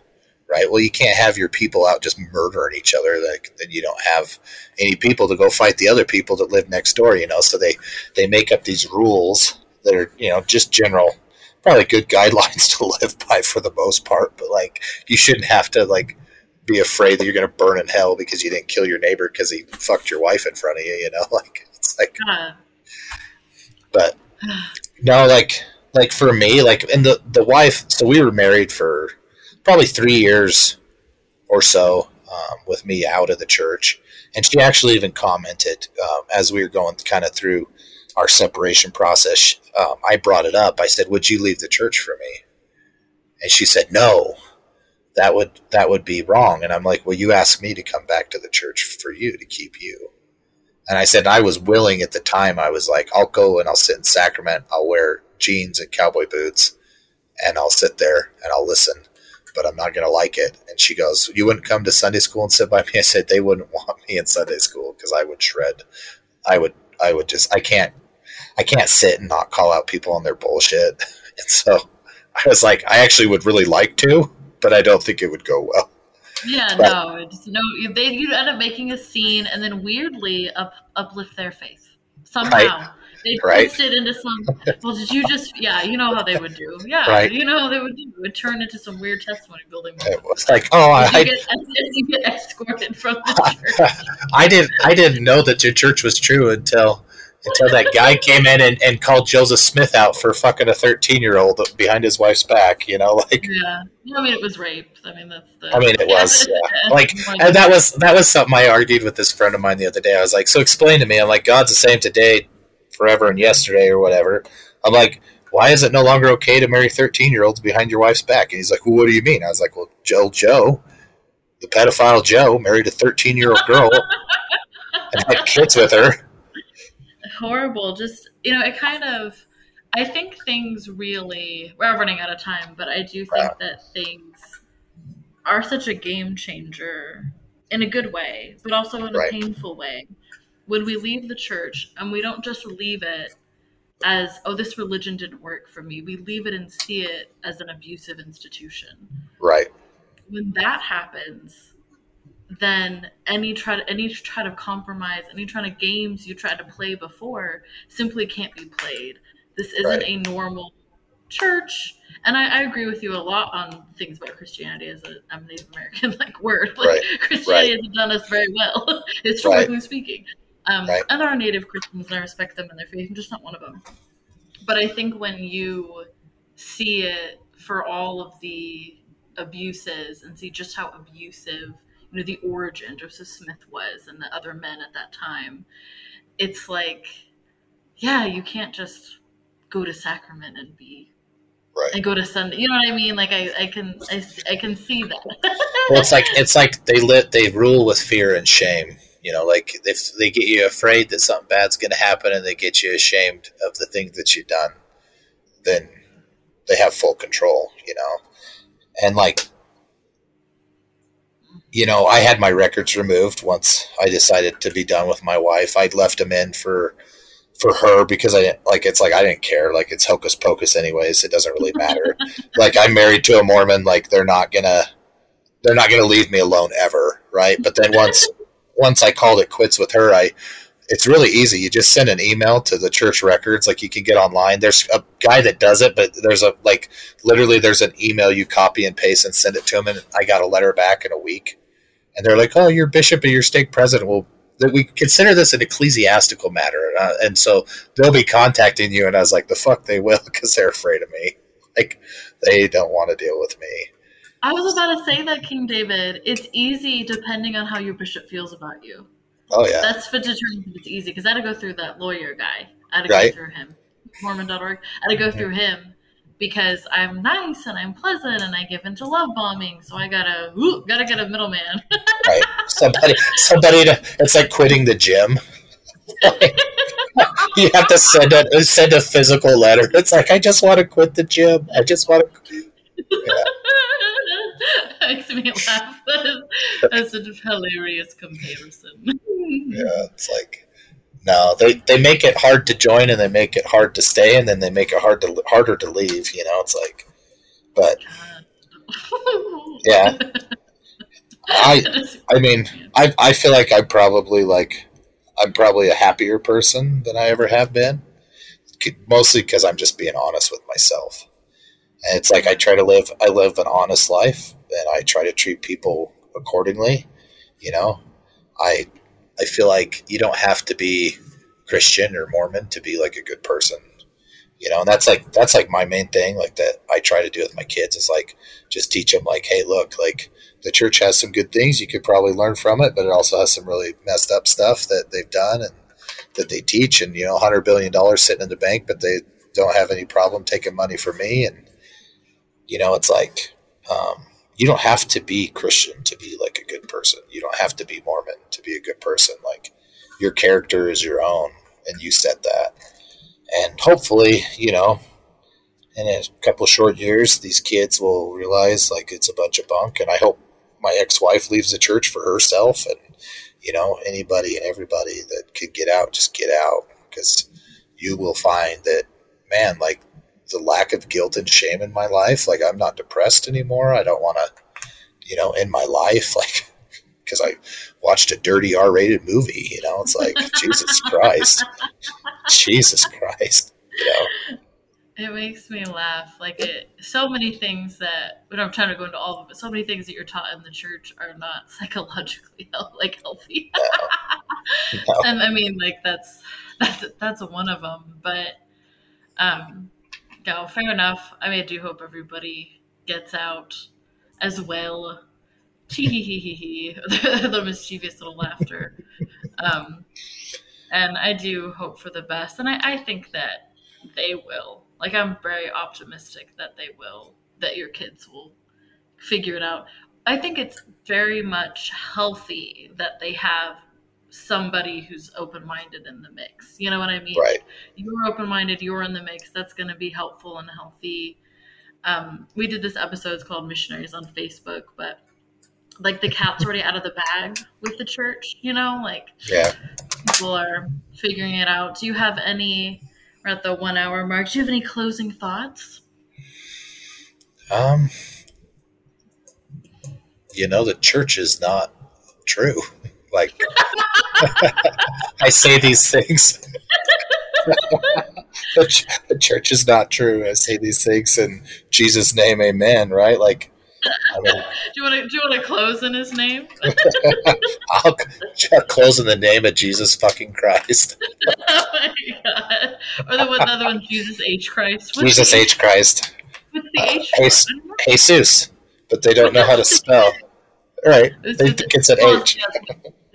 right? Well, you can't have your people out just murdering each other. Like then you don't have any people to go fight the other people that live next door. You know, so they they make up these rules that are you know just general probably good guidelines to live by for the most part but like you shouldn't have to like be afraid that you're going to burn in hell because you didn't kill your neighbor because he fucked your wife in front of you you know like it's like
God.
but no like like for me like and the the wife so we were married for probably three years or so um, with me out of the church. And she actually even commented um, as we were going kind of through our separation process um, i brought it up. I said would you leave the church for me? And she said no that would that would be wrong. And i'm like well you asked me to come back to the church for you to keep you. And i said i was willing at the time i was like i'll go and i'll sit in sacrament. I'll wear jeans and cowboy boots and i'll sit there and i'll listen but i'm not going to like it and she goes you wouldn't come to sunday school and sit by me i said they wouldn't want me in sunday school because i would shred i would i would just i can't i can't sit and not call out people on their bullshit and so i was like i actually would really like to but i don't think it would go well
Yeah,
But-
no, it's no. They you end up making a scene and then weirdly up uplift their faith somehow.
Right.
They
Right.
twist it into some. Well, did you just? Yeah, you know how they would do. Yeah,
Right.
you know how they would do. It would turn into some weird testimony building.
it was like oh i,
you
I
get, you get escorted from the church.
I didn't I didn't know that your church was true until until that guy came in and, and called Joseph Smith out for fucking a 13 year old behind his wife's back, you know, like.
Yeah. I mean, it was rape. I mean, that's the.
I mean, it was. Yeah. Like, and that was, that was something I argued with this friend of mine the other day. I was like, so explain to me. I'm like, God's the same today, forever, and yesterday, or whatever. I'm like, why is it no longer okay to marry 13 year olds behind your wife's back? And he's like, well, what do you mean? I was like, well, Joe, Joe, the pedophile Joe married a 13 year old girl and had kids with her.
Horrible. Just, you know, it kind of, I think things really, we're running out of time, but I do think wow. that things are such a game changer in a good way, but also in a right. painful way. When we leave the church and we don't just leave it as oh this religion didn't work for me we leave it and see it as an abusive institution
right
when that happens then any try to any try to compromise any try to games you tried to play before simply can't be played this isn't right. a normal church and I, I, agree with you a lot on things about Christianity as a I'm Native American like word. Like right. Christianity right. has done us very well, historically speaking. Um, right. And there are Native Christians, and I respect them and their faith. I'm just not one of them. But I think when you see it for all of the abuses and see just how abusive, you know, the origin Joseph Smith was and the other men at that time, it's like, yeah, you can't just go to sacrament and be
Right.
and go to Sunday. You know what I mean? Like I, I can, I, I can see that.
well, it's like it's like they lit, they rule with fear and shame. You know, like if they get you afraid that something bad's going to happen and they get you ashamed of the things that you've done, then they have full control, you know? And like, you know, I had my records removed once I decided to be done with my wife. I'd left them in for for her because I didn't like it's like I didn't care. Like it's hocus pocus anyways. It doesn't really matter. like I'm married to a Mormon, like they're not gonna they're not gonna leave me alone ever, right? But then once once I called it quits with her, I it's really easy. You just send an email to the church records, like you can get online. There's a guy that does it, but there's a like literally there's an email you copy and paste and send it to him, and I got a letter back in a week, and they're like, "Oh, your bishop or your stake president will." That we consider this an ecclesiastical matter, uh, and so they'll be contacting you. And I was like, "The fuck they will," because they're afraid of me. Like they don't want to deal with me.
I was about to say that, King David. It's easy depending on how your bishop feels about you.
Oh yeah.
That's for determining if it's easy because I had to go through that lawyer guy. I had to
right.
go through him. Mormon.org. I had to go through mm-hmm. him because I'm nice and I'm pleasant and I give into love bombing. So I gotta ooh, gotta get a middleman.
right. Somebody somebody to it's like quitting the gym. you have to send a send a physical letter. It's like I just want to quit the gym. I just want to. Yeah
makes me laugh. That's a hilarious comparison.
yeah, it's like no, they they make it hard to join and they make it hard to stay and then they make it hard to harder to leave. You know, it's like, but yeah, I I mean I I feel like I'm probably like I'm probably a happier person than I ever have been, mostly because I'm just being honest with myself. And it's like I try to live I live an honest life and I try to treat people accordingly. You know, I I feel like you don't have to be Christian or Mormon to be like a good person. You know, and that's like that's like my main thing. Like that I try to do with my kids is like just teach them like, hey, look, like the church has some good things you could probably learn from it, but it also has some really messed up stuff that they've done and that they teach. And you know, hundred billion dollars sitting in the bank, but they don't have any problem taking money from me. And you know, it's like um, you don't have to be Christian to be like a good person. You don't have to be Mormon to be a good person. Like your character is your own, and you set that. And hopefully, you know, in a couple short years, these kids will realize like it's a bunch of bunk. And I hope my ex-wife leaves the church for herself, and you know, anybody and everybody that could get out, just get out, because you will find that, man, like the lack of guilt and shame in my life. Like I'm not depressed anymore. I don't want to, you know, in my life, like because I watched a dirty R-rated movie. You know, it's like Jesus Christ, Jesus Christ. You know.
It makes me laugh. Like it, so many things that, but I'm trying to go into all of it. So many things that you're taught in the church are not psychologically like healthy. No. No. And I mean, like that's that's that's one of them. But um, no, fair enough. I mean, I do hope everybody gets out as well. the mischievous little laughter. Um, and I do hope for the best, and I, I think that they will. Like, I'm very optimistic that they will. That your kids will figure it out. I think it's very much healthy that they have somebody who's open minded in the mix. You know what I mean?
Right.
You're open minded, you're in the mix. That's going to be helpful and healthy. Um, we did this episode, it's called Missionaries on Facebook, but like the cat's already out of the bag with the church, you know? Like,
Yeah.
people are figuring it out. Do you have any, we're at the one hour mark, do you have any closing thoughts?
Um, you know, the church is not true. Like, I say these things. the, ch- the church is not true. I say these things in Jesus' name, amen, right? Like, I mean,
Do you want to, do you want to close in his name?
I'll c- close in the name of Jesus fucking Christ.
oh my god. Or the one, the other one, Jesus H. Christ. What's
Jesus
the
H. Christ.
What's the
Uh,
H?
H-
for? I don't know.
Jesus. But they don't know how to spell. Right. They think it's an H.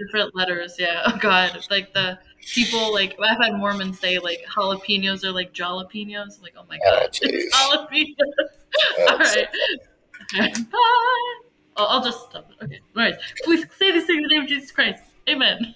different letters, yeah. Oh god. Like the people like I've had Mormons say like jalapenos are like jalapenos. I'm like, oh my
Oh,
god.
jeez.
it's jalapenos.
Oh,
All right. Bye. Oh, I'll just stop it. Okay. All right. Please say this thing in the name of Jesus Christ. Amen.